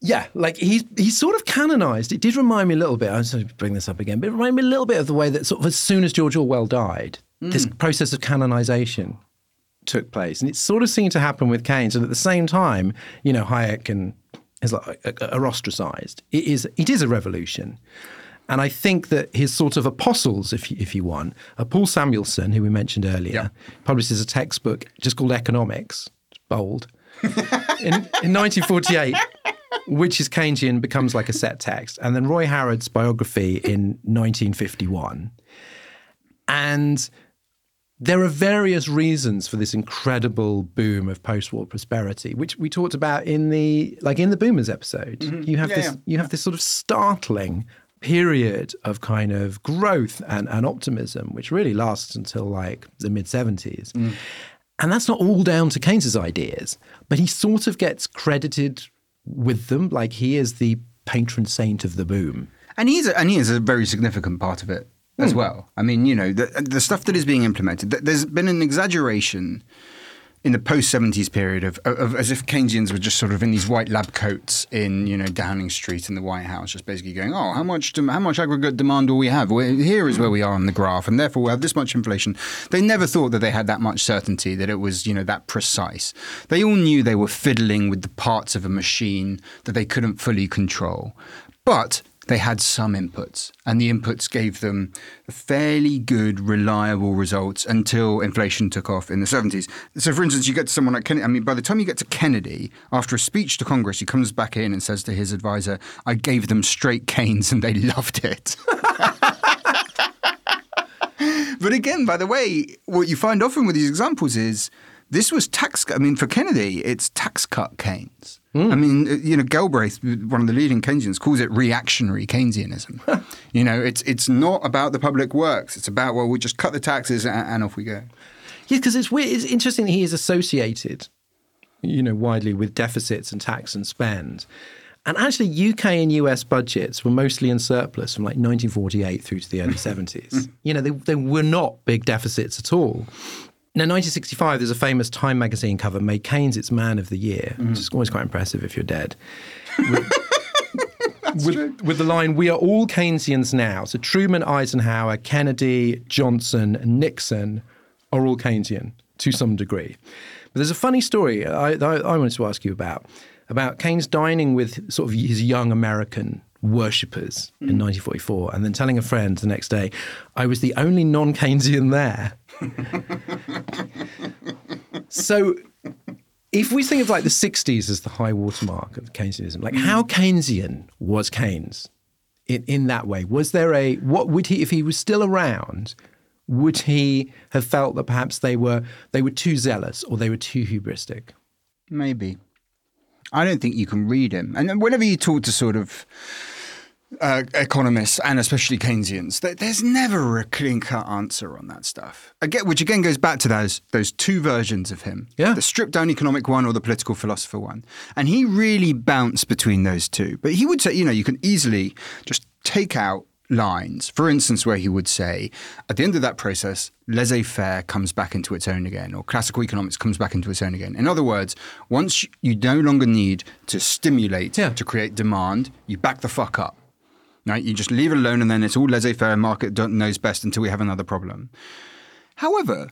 Speaker 1: Yeah, like he's he's sort of canonized. It did remind me a little bit. I'm sorry to bring this up again, but it reminded me a little bit of the way that sort of as soon as George Orwell died, mm. this process of canonization took place, and it sort of seemed to happen with Keynes. And at the same time, you know, Hayek and is like uh, uh, are ostracized. It is it is a revolution. And I think that his sort of apostles, if you, if you want, are Paul Samuelson, who we mentioned earlier, yeah. publishes a textbook just called Economics, bold, in, in 1948, which is Keynesian, becomes like a set text. And then Roy Harrod's biography in 1951. And there are various reasons for this incredible boom of post-war prosperity, which we talked about in the like in the boomers episode. Mm-hmm. You have
Speaker 2: Yeah,
Speaker 1: this
Speaker 2: yeah.
Speaker 1: you have this sort of startling period of kind of growth and, and optimism, which really lasts until like the mid 70s. And that's not all down to Keynes's ideas, but he sort of gets credited with them. Like he is the patron saint of the boom.
Speaker 2: And he's a, and he is a very significant part of it as hmm. well. I mean, you know, the the stuff that is being implemented. th- There's been an exaggeration in the post seventies period of, of as if Keynesians were just sort of in these white lab coats in you know Downing Street in the White House, just basically going, oh, how much dem- how much aggregate demand do we have? we here is where we are on the graph, and therefore we have this much inflation. They never thought that they had that much certainty that it was you know that precise. They all knew they were fiddling with the parts of a machine that they couldn't fully control, but they had some inputs, and the inputs gave them fairly good, reliable results until inflation took off in the 70s. So, for instance, you get to someone like Kennedy. I mean, by the time you get to Kennedy, after a speech to Congress, he comes back in and says to his advisor, I gave them straight Keynes and they loved it. But again, by the way, what you find often with these examples is this was tax. I mean, for Kennedy, it's tax cut Keynes. I mean, uh, you know, Galbraith, one of the leading Keynesians, calls it reactionary Keynesianism. you know, it's it's not about the public works. It's about well, we just cut the taxes and, and off we go.
Speaker 1: Yeah, because it's weird. It's interesting that he is associated, you know, widely with deficits and tax and spend. And actually, UK and US budgets were mostly in surplus from like 1948 through to the early 70s. You know, they, they were not big deficits at all. Now, 1965, there's a famous Time magazine cover made Keynes its Man of the Year, which mm-hmm. is always quite impressive if you're dead. with, with the line, We are all Keynesians now. So Truman, Eisenhower, Kennedy, Johnson, Nixon are all Keynesian to some degree. But there's a funny story I, I, I wanted to ask you about, about Keynes dining with sort of his young American worshippers in mm. 1944 and then telling a friend the next day, I was the only non Keynesian there. so if we think of like the 60s as the high watermark of Keynesianism, like how mm. Keynesian was Keynes in, in that way? Was there a, what would he, if he was still around, would he have felt that perhaps they were, they were too zealous or they were too hubristic?
Speaker 2: Maybe. I don't think you can read him. And whenever you talk to sort of uh, economists and especially Keynesians, there, there's never a clean cut answer on that stuff. Again, which again goes back to those those two versions of him,
Speaker 1: Yeah.
Speaker 2: the stripped down economic one or the political philosopher one, and he really bounced between those two. But he would say, you know, you can easily just take out lines. For instance, where he would say, at the end of that process, laissez faire comes back into its own again, or classical economics comes back into its own again. In other words, once you no longer need to stimulate
Speaker 1: Yeah.
Speaker 2: to create demand, you back the fuck up. Right? You just leave it alone and then it's all laissez faire, market knows best until we have another problem. However,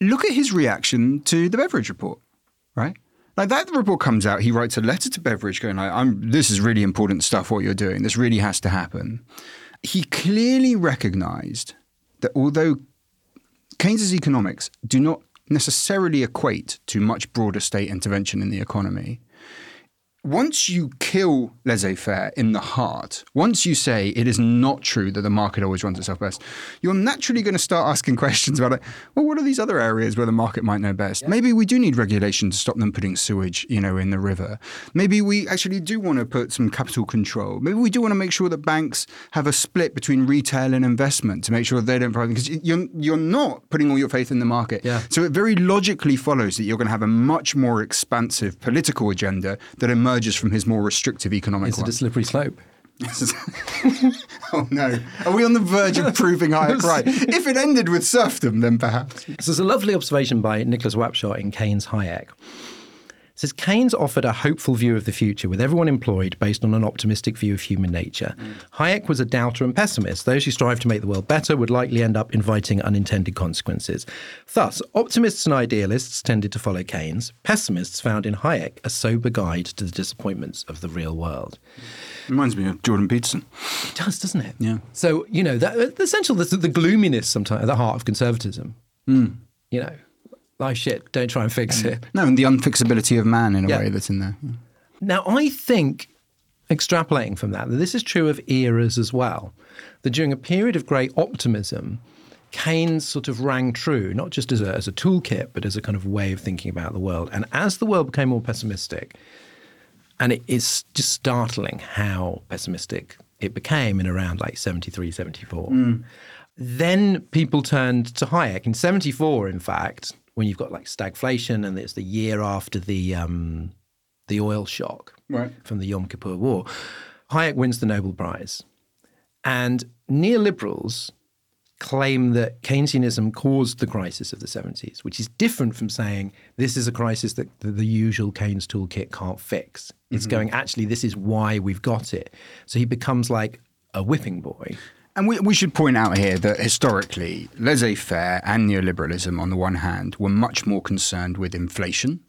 Speaker 2: look at his reaction to the Beveridge report, right? Like that report comes out, he writes a letter to Beveridge going, like, I'm, this is really important stuff, what you're doing. This really has to happen. He clearly recognized that although Keynes's economics do not necessarily equate to much broader state intervention in the economy, once you kill laissez faire in the heart, once you say it is not true that the market always runs itself best, you're naturally going to start asking questions about it. Well, what are these other areas where the market might know best? Maybe we do need regulation to stop them putting sewage, you know, in the river. Maybe we actually do want to put some capital control. Maybe we do want to make sure that banks have a split between retail and investment to make sure they don't because you're you're not putting all your faith in the market.
Speaker 1: Yeah.
Speaker 2: So it very logically follows that you're going to have a much more expansive political agenda that emerges from his more restrictive economic
Speaker 1: Is it
Speaker 2: one.
Speaker 1: a slippery slope?
Speaker 2: oh no. Are we on the verge of proving Hayek right? If it ended with serfdom, then perhaps.
Speaker 1: So there's a lovely observation by Nicholas Wapshott in Keynes Hayek. Says Keynes offered a hopeful view of the future with everyone employed based on an optimistic view of human nature. Mm. Hayek was a doubter and pessimist. Those who strive to make the world better would likely end up inviting unintended consequences. Thus, optimists and idealists tended to follow Keynes. Pessimists found in Hayek a sober guide to the disappointments of the real world.
Speaker 2: Reminds me of Jordan Peterson.
Speaker 1: It does, doesn't it?
Speaker 2: Yeah.
Speaker 1: So you know that the essential the, the gloominess sometimes at the heart of conservatism. Mm. You know, life shit. Don't try and fix it.
Speaker 2: No, and the unfixability of man in a
Speaker 1: Yeah.
Speaker 2: way that's in there.
Speaker 1: Now, I think, extrapolating from that, that this is true of eras as well. That during a period of great optimism, Keynes sort of rang true, not just as a, as a toolkit, but as a kind of way of thinking about the world. And as the world became more pessimistic, and it is just startling how pessimistic it became in around like 73, 74. Mm. Then people turned to Hayek. In 74, in fact, when you've got like stagflation and it's the year after the, um, the oil shock
Speaker 2: Right.
Speaker 1: from the Yom Kippur War, Hayek wins the Nobel Prize. And neoliberals claim that Keynesianism caused the crisis of the 70s, which is different from saying this is a crisis that the, the usual Keynes toolkit can't fix. It's going, actually, this is why we've got it. So he becomes like a whipping boy.
Speaker 2: And we, we should point out here that historically, laissez faire and neoliberalism, on the one hand, were much more concerned with inflation,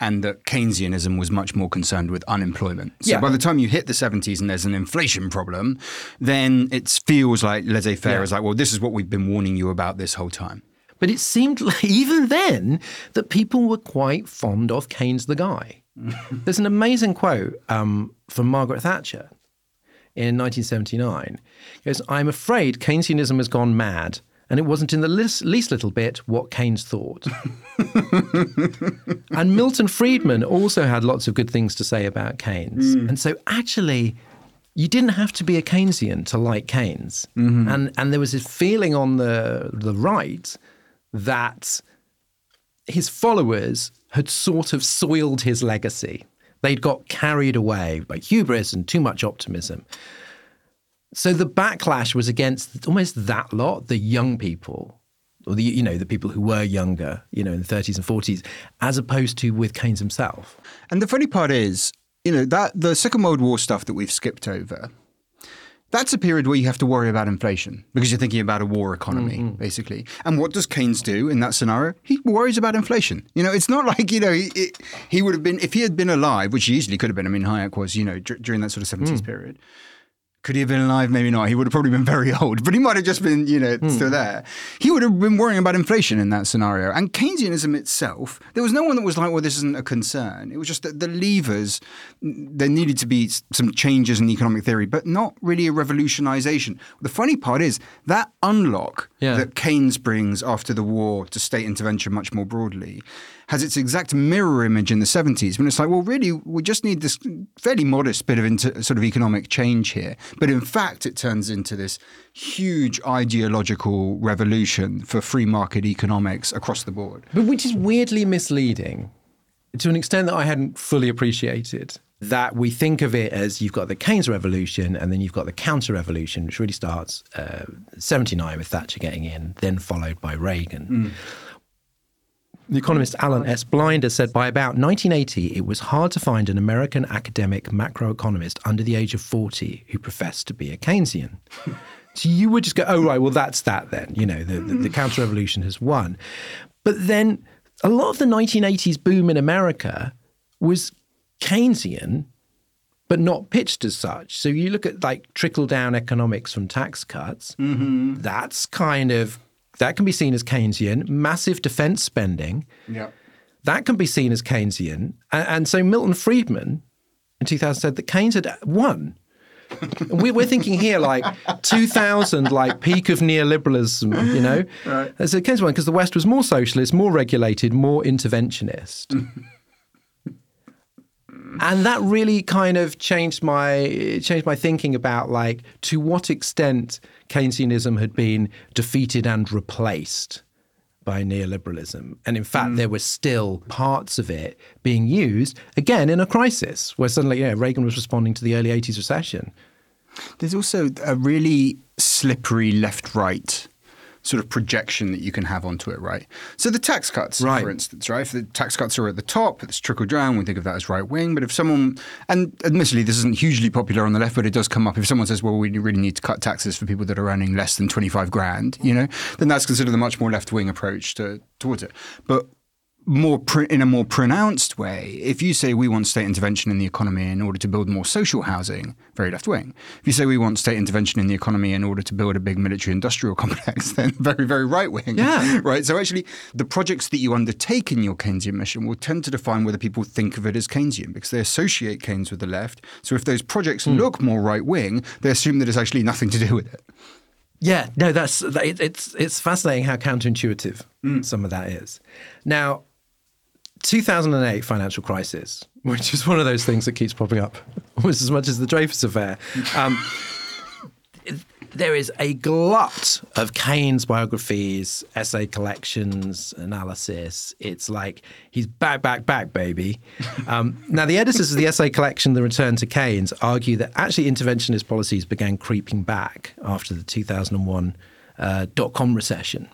Speaker 2: and that Keynesianism was much more concerned with unemployment. So
Speaker 1: Yeah.
Speaker 2: by the time you hit the 70s and there's an inflation problem, then it feels like laissez faire
Speaker 1: Yeah.
Speaker 2: is like, well, this is what we've been warning you about this whole time.
Speaker 1: But it seemed like, even then that people were quite fond of Keynes the guy. There's an amazing quote um, from Margaret Thatcher in 1979. It goes, I'm afraid Keynesianism has gone mad, and it wasn't in the least, least little bit what Keynes thought. and Milton Friedman also had lots of good things to say about Keynes. Mm. And so actually, you didn't have to be a Keynesian to like Keynes. Mm-hmm. And, and there was this feeling on the, the right that his followers had sort of soiled his legacy. They'd got carried away by hubris and too much optimism. So the backlash was against almost that lot, the young people, or the you know the people who were younger, you know, in the 30s and 40s, as opposed to with Keynes himself.
Speaker 2: And the funny part is, you know, that the Second World War stuff that we've skipped over, that's a period where you have to worry about inflation because you're thinking about a war economy, mm-hmm. basically. And what does Keynes do in that scenario? He worries about inflation. You know, it's not like, you know, he, it, he would have been, if he had been alive, which he easily could have been, I mean, Hayek was, you know, dur- during that sort of 70s mm. period. Could he have been alive? Maybe not. He would have probably been very old, but he might have just been, you know, hmm. still there. He would have been worrying about inflation in that scenario. And Keynesianism itself, there was no one that was like, well, this isn't a concern. It was just that the levers, there needed to be some changes in economic theory, but not really a revolutionization. The funny part is that unlock
Speaker 1: Yeah.
Speaker 2: that Keynes brings after the war to state intervention much more broadly has its exact mirror image in the 70s when it's like, well, really, we just need this fairly modest bit of inter- sort of economic change here. But in fact, it turns into this huge ideological revolution for free market economics across the board.
Speaker 1: But which is weirdly misleading to an extent that I hadn't fully appreciated. That we think of it as you've got the Keynes revolution and then you've got the counter revolution, which really starts uh, 79 with Thatcher getting in, then followed by Reagan. The economist Alan S. Blinder said by about 1980, it was hard to find an American academic macroeconomist under the age of 40 who professed to be a Keynesian. So you would just go, oh, right, well, that's that then. You know, the, the, the counter revolution has won. But then a lot of the 1980s boom in America was Keynesian, but not pitched as such. So you look at like trickle down economics from tax cuts, mm-hmm. that's kind of, that can be seen as Keynesian. Massive defense spending,
Speaker 2: Yeah.
Speaker 1: that can be seen as Keynesian. And, and so Milton Friedman in 2000 said that Keynes had won. We, we're thinking here like 2000, like peak of neoliberalism, you know? Right. So Keynes won because the West was more socialist, more regulated, more interventionist. and that really kind of changed my changed my thinking about like to what extent Keynesianism had been defeated and replaced by neoliberalism. And in fact, mm. there were still parts of it being used, again, in a crisis where suddenly, yeah, Reagan was responding to the early 80s recession.
Speaker 2: There's also a really slippery left right sort of projection that you can have onto it, right? So the tax cuts,
Speaker 1: Right.
Speaker 2: for instance, right? If the tax cuts are at the top, it's trickle down, we think of that as right wing. But if someone, and admittedly, this isn't hugely popular on the left, but it does come up. If someone says, well, we really need to cut taxes for people that are earning less than 25 grand, you know, then that's considered a much more left wing approach to, towards it. But more pr- in a more pronounced way, if you say we want state intervention in the economy in order to build more social housing, very left wing. If you say we want state intervention in the economy in order to build a big military industrial complex, then very, very right wing.
Speaker 1: Yeah.
Speaker 2: Right. So actually, the projects that you undertake in your Keynesian mission will tend to define whether people think of it as Keynesian because they associate Keynes with the left. So if those projects hmm. look more right wing, they assume that it's actually nothing to do with it.
Speaker 1: Yeah, no, that's it, it's it's fascinating how counterintuitive hmm. some of that is. Now, 2008 financial crisis, which is one of those things that keeps popping up almost as much as the Dreyfus affair. Um, there is a glut of Keynes biographies, essay collections, analysis. It's like he's back, back, back, baby. Um, now, the editors of the essay collection, The Return to Keynes, argue that actually interventionist policies began creeping back after the 2001 uh, dot com recession.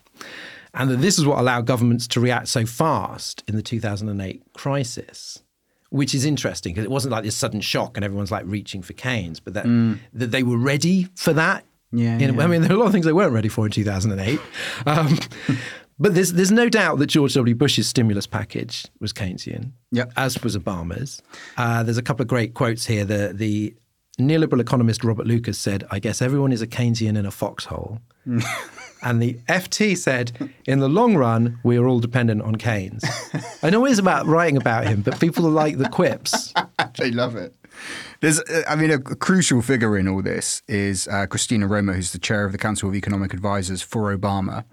Speaker 1: And that this is what allowed governments to react so fast in the 2008 crisis which is interesting because it wasn't like this sudden shock and everyone's like reaching for Keynes, but that that they were ready for that.
Speaker 2: Yeah,
Speaker 1: In-
Speaker 2: yeah.
Speaker 1: I mean, there are a lot of things they weren't ready for in 2008. Um, but there's there's no doubt that George W. Bush's stimulus package was Keynesian,
Speaker 2: Yep.
Speaker 1: as was Obama's. Uh, there's a couple of great quotes here. The the neoliberal economist Robert Lucas said, "I guess everyone is a Keynesian in a foxhole." And the FT said, in the long run, we are all dependent on Keynes. I know it's about writing about him, but people like the quips.
Speaker 2: they love it. There's, uh, I mean, a, a crucial figure in all this is uh, Christina Romer, who's the chair of the Council of Economic Advisors for Obama.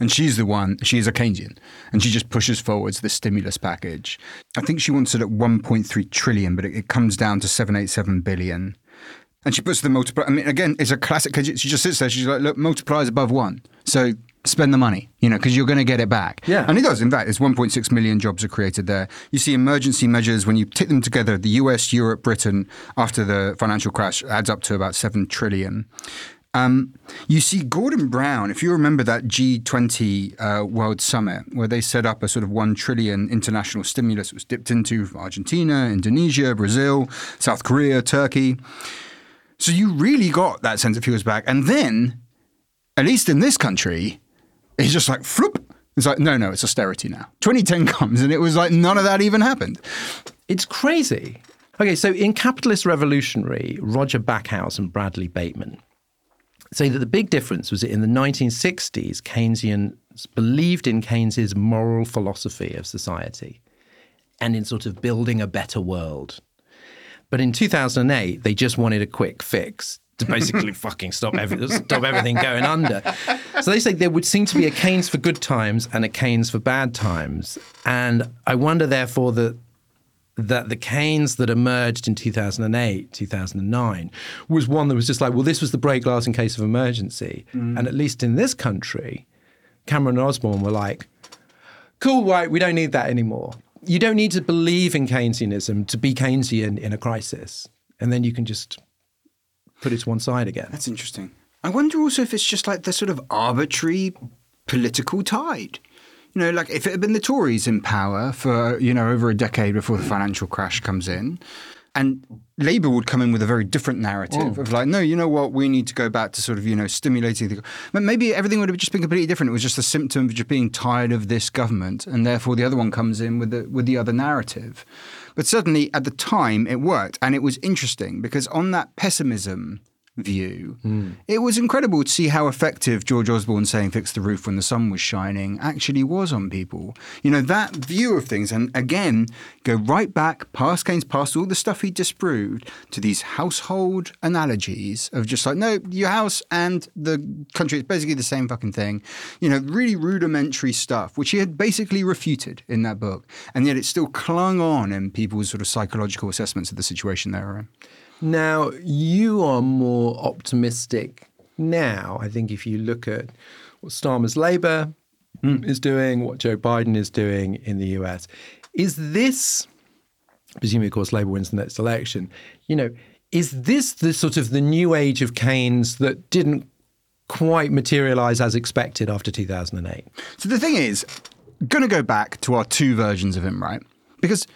Speaker 2: And she's the one, she's a Keynesian, and she just pushes forwards the stimulus package. I think she wants it at 1.3 trillion, but it, it comes down to 787 billion. And she puts the multiplier. I mean, again, it's a classic. Cause She just sits there. She's like, "Look, multiply is above one, so spend the money, you know, because you're going to get it back."
Speaker 1: Yeah.
Speaker 2: and he does. In fact, it's 1.6 million jobs are created there. You see emergency measures when you tick them together. The U.S., Europe, Britain, after the financial crash, adds up to about seven trillion. Um, you see Gordon Brown, if you remember that G20 uh, World Summit, where they set up a sort of one trillion international stimulus, it was dipped into Argentina, Indonesia, Brazil, South Korea, Turkey. So you really got that sense of was back. And then, at least in this country, it's just like floop. It's like, no, no, it's austerity now. 2010 comes and it was like none of that even happened.
Speaker 1: It's crazy. Okay, so in Capitalist Revolutionary, Roger Backhouse and Bradley Bateman say that the big difference was that in the 1960s, Keynesians believed in Keynes's moral philosophy of society and in sort of building a better world. But in 2008, they just wanted a quick fix to basically fucking stop, every, stop everything going under. So they say there would seem to be a Keynes for good times and a Keynes for bad times. And I wonder, therefore, that that the Keynes that emerged in 2008, 2009 was one that was just like, well, this was the break glass in case of emergency. Mm. And at least in this country, Cameron and Osborne were like, cool, right, we don't need that anymore. You don't need to believe in Keynesianism to be Keynesian in a crisis. And then you can just put it to one side again.
Speaker 2: That's interesting. I wonder also if it's just like the sort of arbitrary political tide. You know, like if it had been the Tories in power for, you know, over a decade before the financial crash comes in, and Labour would come in with a very different narrative oh. of like, no, you know what, we need to go back to sort of, you know, stimulating the. But maybe everything would have just been completely different. It was just a symptom of just being tired of this government, and therefore the other one comes in with the with the other narrative. But certainly at the time it worked, and it was interesting because on that pessimism view, hmm. it was incredible to see how effective George Osborne saying "fix the roof when the sun was shining" actually was on people. You know that view of things, and again, go right back past Keynes, past all the stuff he disproved, to these household analogies of just like, no, your house and the country is basically the same fucking thing. You know, really rudimentary stuff, which he had basically refuted in that book, and yet it still clung on in people's sort of psychological assessments of the situation they were in.
Speaker 1: Now, you are more optimistic now. I think if you look at what Starmer's Labour hmm. is doing, what Joe Biden is doing in the US, is this, presumably, of course, Labour wins the next election, you know, is this the sort of the new age of Keynes that didn't quite materialize as expected after 2008?
Speaker 2: So the thing is, going to go back to our two versions of him, right? Because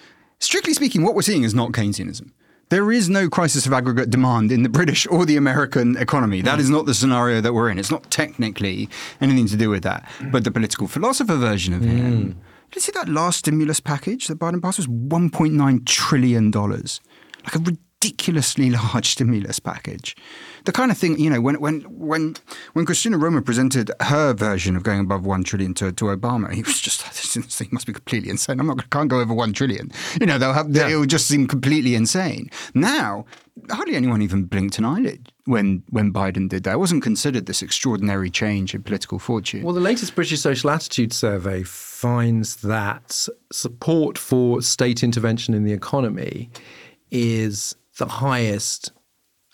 Speaker 2: strictly speaking, what we're seeing is not Keynesianism. There is no crisis of aggregate demand in the British or the American economy. That is mm. not the scenario that we're in. It's not technically anything to do with that. But the political philosopher version of him mm. Did you see that last stimulus package that Biden passed was $1.9 trillion? Like a ridiculously large stimulus package. The kind of thing, you know, when when when when Christina Romer presented her version of going above one trillion to, to Obama, he was just like, this thing must be completely insane. I'm not can't go over one trillion. You know, they'll have yeah. it would just seem completely insane. Now, hardly anyone even blinked an eyelid when when Biden did that. It wasn't considered this extraordinary change in political fortune.
Speaker 1: Well, the latest British Social Attitude Survey finds that support for state intervention in the economy is the highest,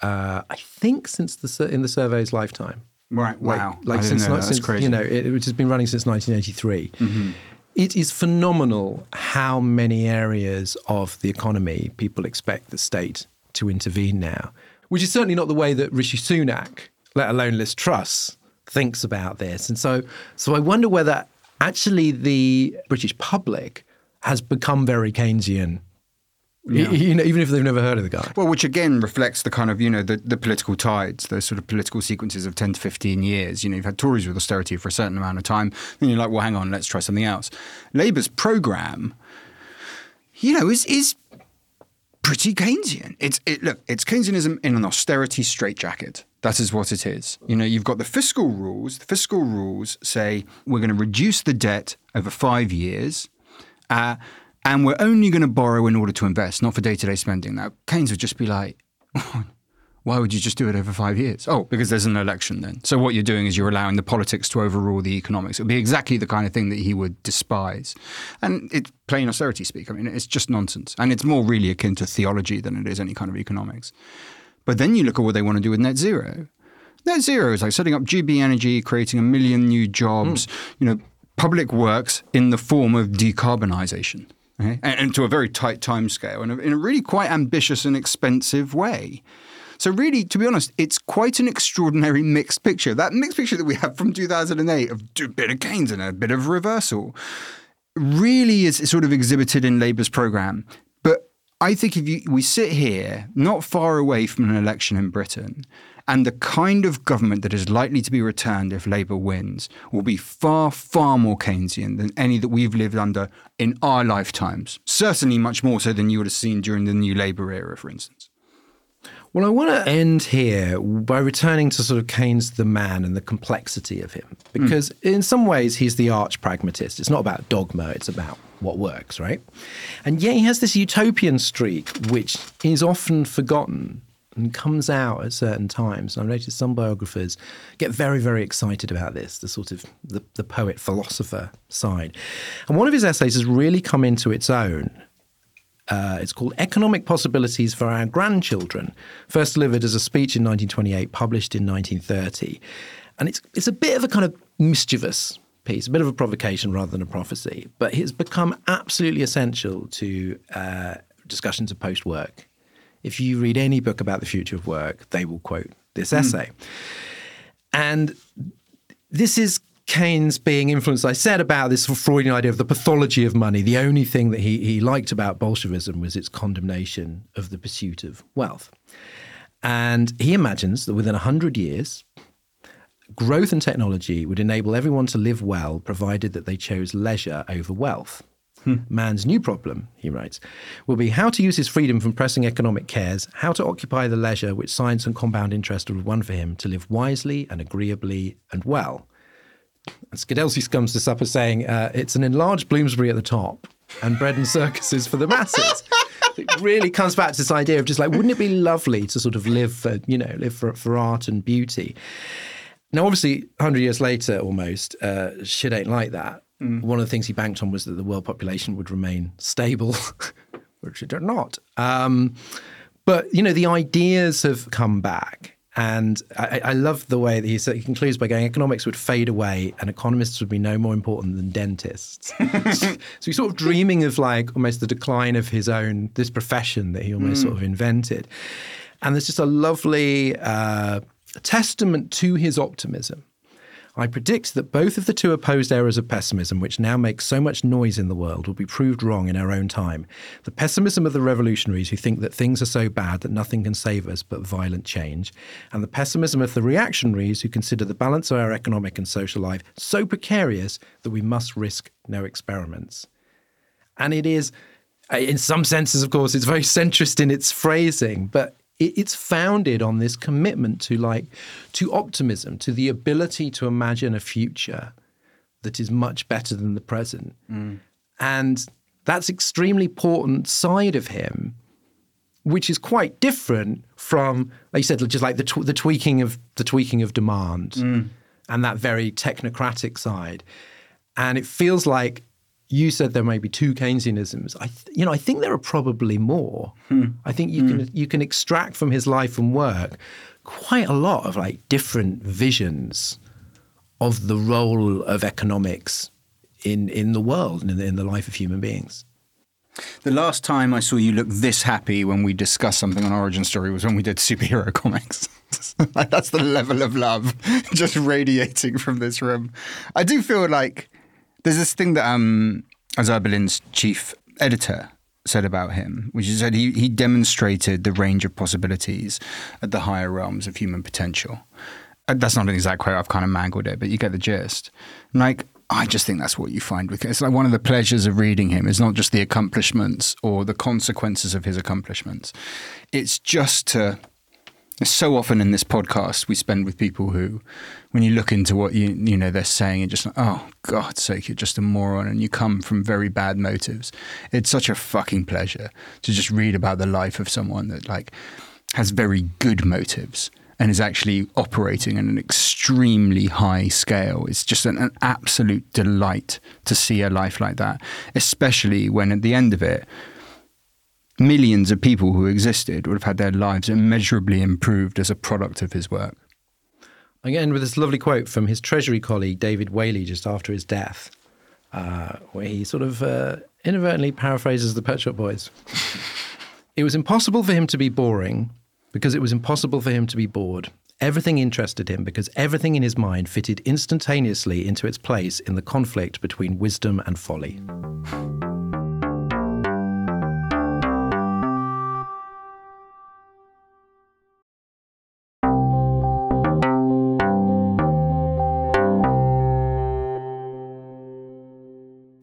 Speaker 1: uh, I think, since the in the survey's lifetime.
Speaker 2: Right. Wow.
Speaker 1: Like, like since, since you know, it, which has been running since 1983. Mm-hmm. It is phenomenal how many areas of the economy people expect the state to intervene now, which is certainly not the way that Rishi Sunak, let alone Liz Truss, thinks about this. And so, so I wonder whether actually the British public has become very Keynesian yeah. You know, even if they've never heard of the guy.
Speaker 2: Well, which again reflects the kind of, you know, the, the political tides, those sort of political sequences of 10 to 15 years. You know, you've had Tories with austerity for a certain amount of time. Then you're like, well, hang on, let's try something else. Labour's programme, you know, is, is pretty Keynesian. It's, it, look, it's Keynesianism in an austerity straitjacket. That is what it is. You know, you've got the fiscal rules. The fiscal rules say we're going to reduce the debt over five years. Uh, and we're only going to borrow in order to invest, not for day to day spending. Now, Keynes would just be like, why would you just do it over five years? Oh, because there's an election then. So what you're doing is you're allowing the politics to overrule the economics. It would be exactly the kind of thing that he would despise. And it's plain austerity speak. I mean, it's just nonsense. And it's more really akin to theology than it is any kind of economics. But then you look at what they want to do with net zero. Net zero is like setting up GB Energy, creating a million new jobs, mm. you know, public works in the form of decarbonisation okay? and, and, to a very tight timescale, and in a really quite ambitious and expensive way. So really, to be honest, it's quite an extraordinary mixed picture. That mixed picture that we have from 2008 of a bit of Keynes and a bit of reversal really is sort of exhibited in Labour's programme. But I think if you, we sit here, not far away from an election in Britain, and the kind of government that is likely to be returned if Labour wins will be far, far more Keynesian than any that we've lived under in our lifetimes. Certainly much more so than you would have seen during the New Labour era, for instance.
Speaker 1: Well, I want to end here by returning to sort of Keynes the man and the complexity of him, because mm. in some ways he's the arch pragmatist. It's not about dogma, it's about what works, right? And yet he has this utopian streak, which is often forgotten and comes out at certain times. I've noticed some biographers get very, very excited about this, the sort of the, the poet philosopher side. And one of his essays has really come into its own. Uh, it's called Economic Possibilities for Our Grandchildren, first delivered as a speech in 1928, published in 1930. And it's, it's a bit of a kind of mischievous piece, a bit of a provocation rather than a prophecy, but it's become absolutely essential to uh, discussions of post work if you read any book about the future of work, they will quote this mm. essay. And this is Keynes being influenced, I said about this Freudian idea of the pathology of money. The only thing that he, he liked about Bolshevism was its condemnation of the pursuit of wealth. And he imagines that within 100 years, growth and technology would enable everyone to live well, provided that they chose leisure over wealth. Hmm. Man's new problem, he writes, will be how to use his freedom from pressing economic cares, how to occupy the leisure which science and compound interest have won for him to live wisely and agreeably and well. And Skidelsky comes to supper saying uh, it's an enlarged Bloomsbury at the top and bread and circuses for the masses. it really comes back to this idea of just like, wouldn't it be lovely to sort of live for, you know, live for, for art and beauty? Now, obviously, 100 years later almost, uh, shit ain't like that. Mm. One of the things he banked on was that the world population would remain stable, which it did not. Um, but you know, the ideas have come back. And I, I love the way that he, he, concludes by going, economics would fade away and economists would be no more important than dentists. so he's sort of dreaming of like almost the decline of his own, this profession that he almost mm. sort of invented. And there's just a lovely uh, testament to his optimism I predict that both of the two opposed errors of pessimism, which now make so much noise in the world, will be proved wrong in our own time. The pessimism of the revolutionaries who think that things are so bad that nothing can save us but violent change, and the pessimism of the reactionaries who consider the balance of our economic and social life so precarious that we must risk no experiments. And it is, in some senses, of course, it's very centrist in its phrasing, but it's founded on this commitment to like to optimism to the ability to imagine a future that is much better than the present mm. and that's extremely important side of him which is quite different from like you said just like the, tw- the tweaking of the tweaking of demand mm. and that very technocratic side and it feels like you said there may be two Keynesianisms. I, th- you know, I think there are probably more. Hmm. I think you hmm. can you can extract from his life and work quite a lot of like different visions of the role of economics in in the world and in the, in the life of human beings.
Speaker 2: The last time I saw you look this happy when we discussed something on Origin Story was when we did superhero comics. That's the level of love just radiating from this room. I do feel like there's this thing that um, Isaiah Berlin's chief editor said about him, which is that he, he demonstrated the range of possibilities at the higher realms of human potential. Uh, that's not an exact quote, I've kind of mangled it, but you get the gist. like, I just think that's what you find with it's like one of the pleasures of reading him is not just the accomplishments or the consequences of his accomplishments. It's just to so often in this podcast we spend with people who, when you look into what you you know they're saying, and just like, oh God's sake, you're just a moron, and you come from very bad motives. It's such a fucking pleasure to just read about the life of someone that like has very good motives and is actually operating at an extremely high scale. It's just an, an absolute delight to see a life like that, especially when at the end of it millions of people who existed would have had their lives immeasurably improved as a product of his work.
Speaker 1: Again, with this lovely quote from his Treasury colleague David Waley just after his death, uh, where he sort of uh, inadvertently paraphrases the Pet Shop Boys. it was impossible for him to be boring because it was impossible for him to be bored. Everything interested him because everything in his mind fitted instantaneously into its place in the conflict between wisdom and folly.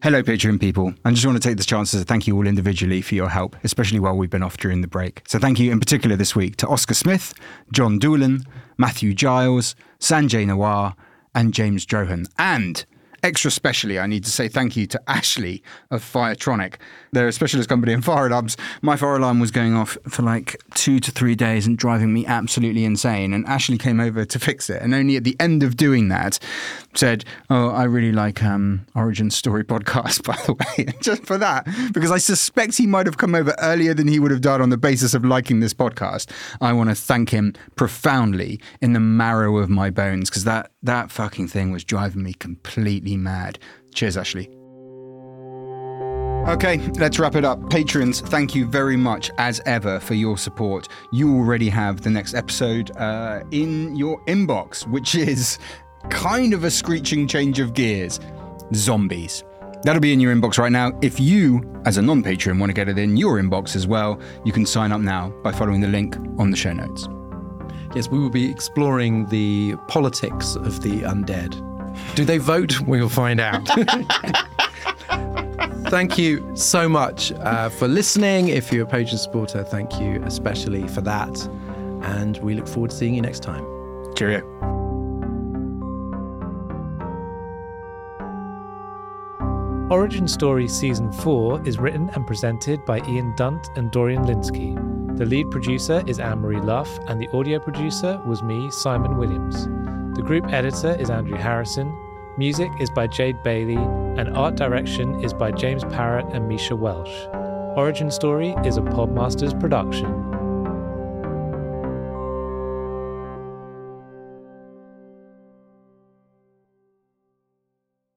Speaker 2: Hello, Patreon people. I just want to take this chance to thank you all individually for your help, especially while we've been off during the break. So, thank you in particular this week to Oscar Smith, John Doolan, Matthew Giles, Sanjay Nawar, and James Drohan. And Extra specially, I need to say thank you to Ashley of Firetronic. They're a specialist company in fire alarms. My fire alarm was going off for like two to three days and driving me absolutely insane. And Ashley came over to fix it. And only at the end of doing that said, Oh, I really like um, Origin Story podcast, by the way, just for that, because I suspect he might have come over earlier than he would have done on the basis of liking this podcast. I want to thank him profoundly in the marrow of my bones because that, that fucking thing was driving me completely mad. Cheers, Ashley. Okay, let's wrap it up. Patrons, thank you very much as ever for your support. You already have the next episode uh, in your inbox, which is kind of a screeching change of gears zombies. That'll be in your inbox right now. If you, as a non patron, want to get it in your inbox as well, you can sign up now by following the link on the show notes.
Speaker 1: Yes, we will be exploring the politics of the undead do they vote? We'll find out. thank you so much uh, for listening. If you're a Patreon supporter, thank you especially for that. And we look forward to seeing you next time.
Speaker 2: Cheerio.
Speaker 3: Origin Story Season 4 is written and presented by Ian Dunt and Dorian Lynskey. The lead producer is Anne Marie Luff, and the audio producer was me, Simon Williams. The group editor is Andrew Harrison, music is by Jade Bailey, and art direction is by James Parrott and Misha Welsh. Origin Story is a Podmasters production.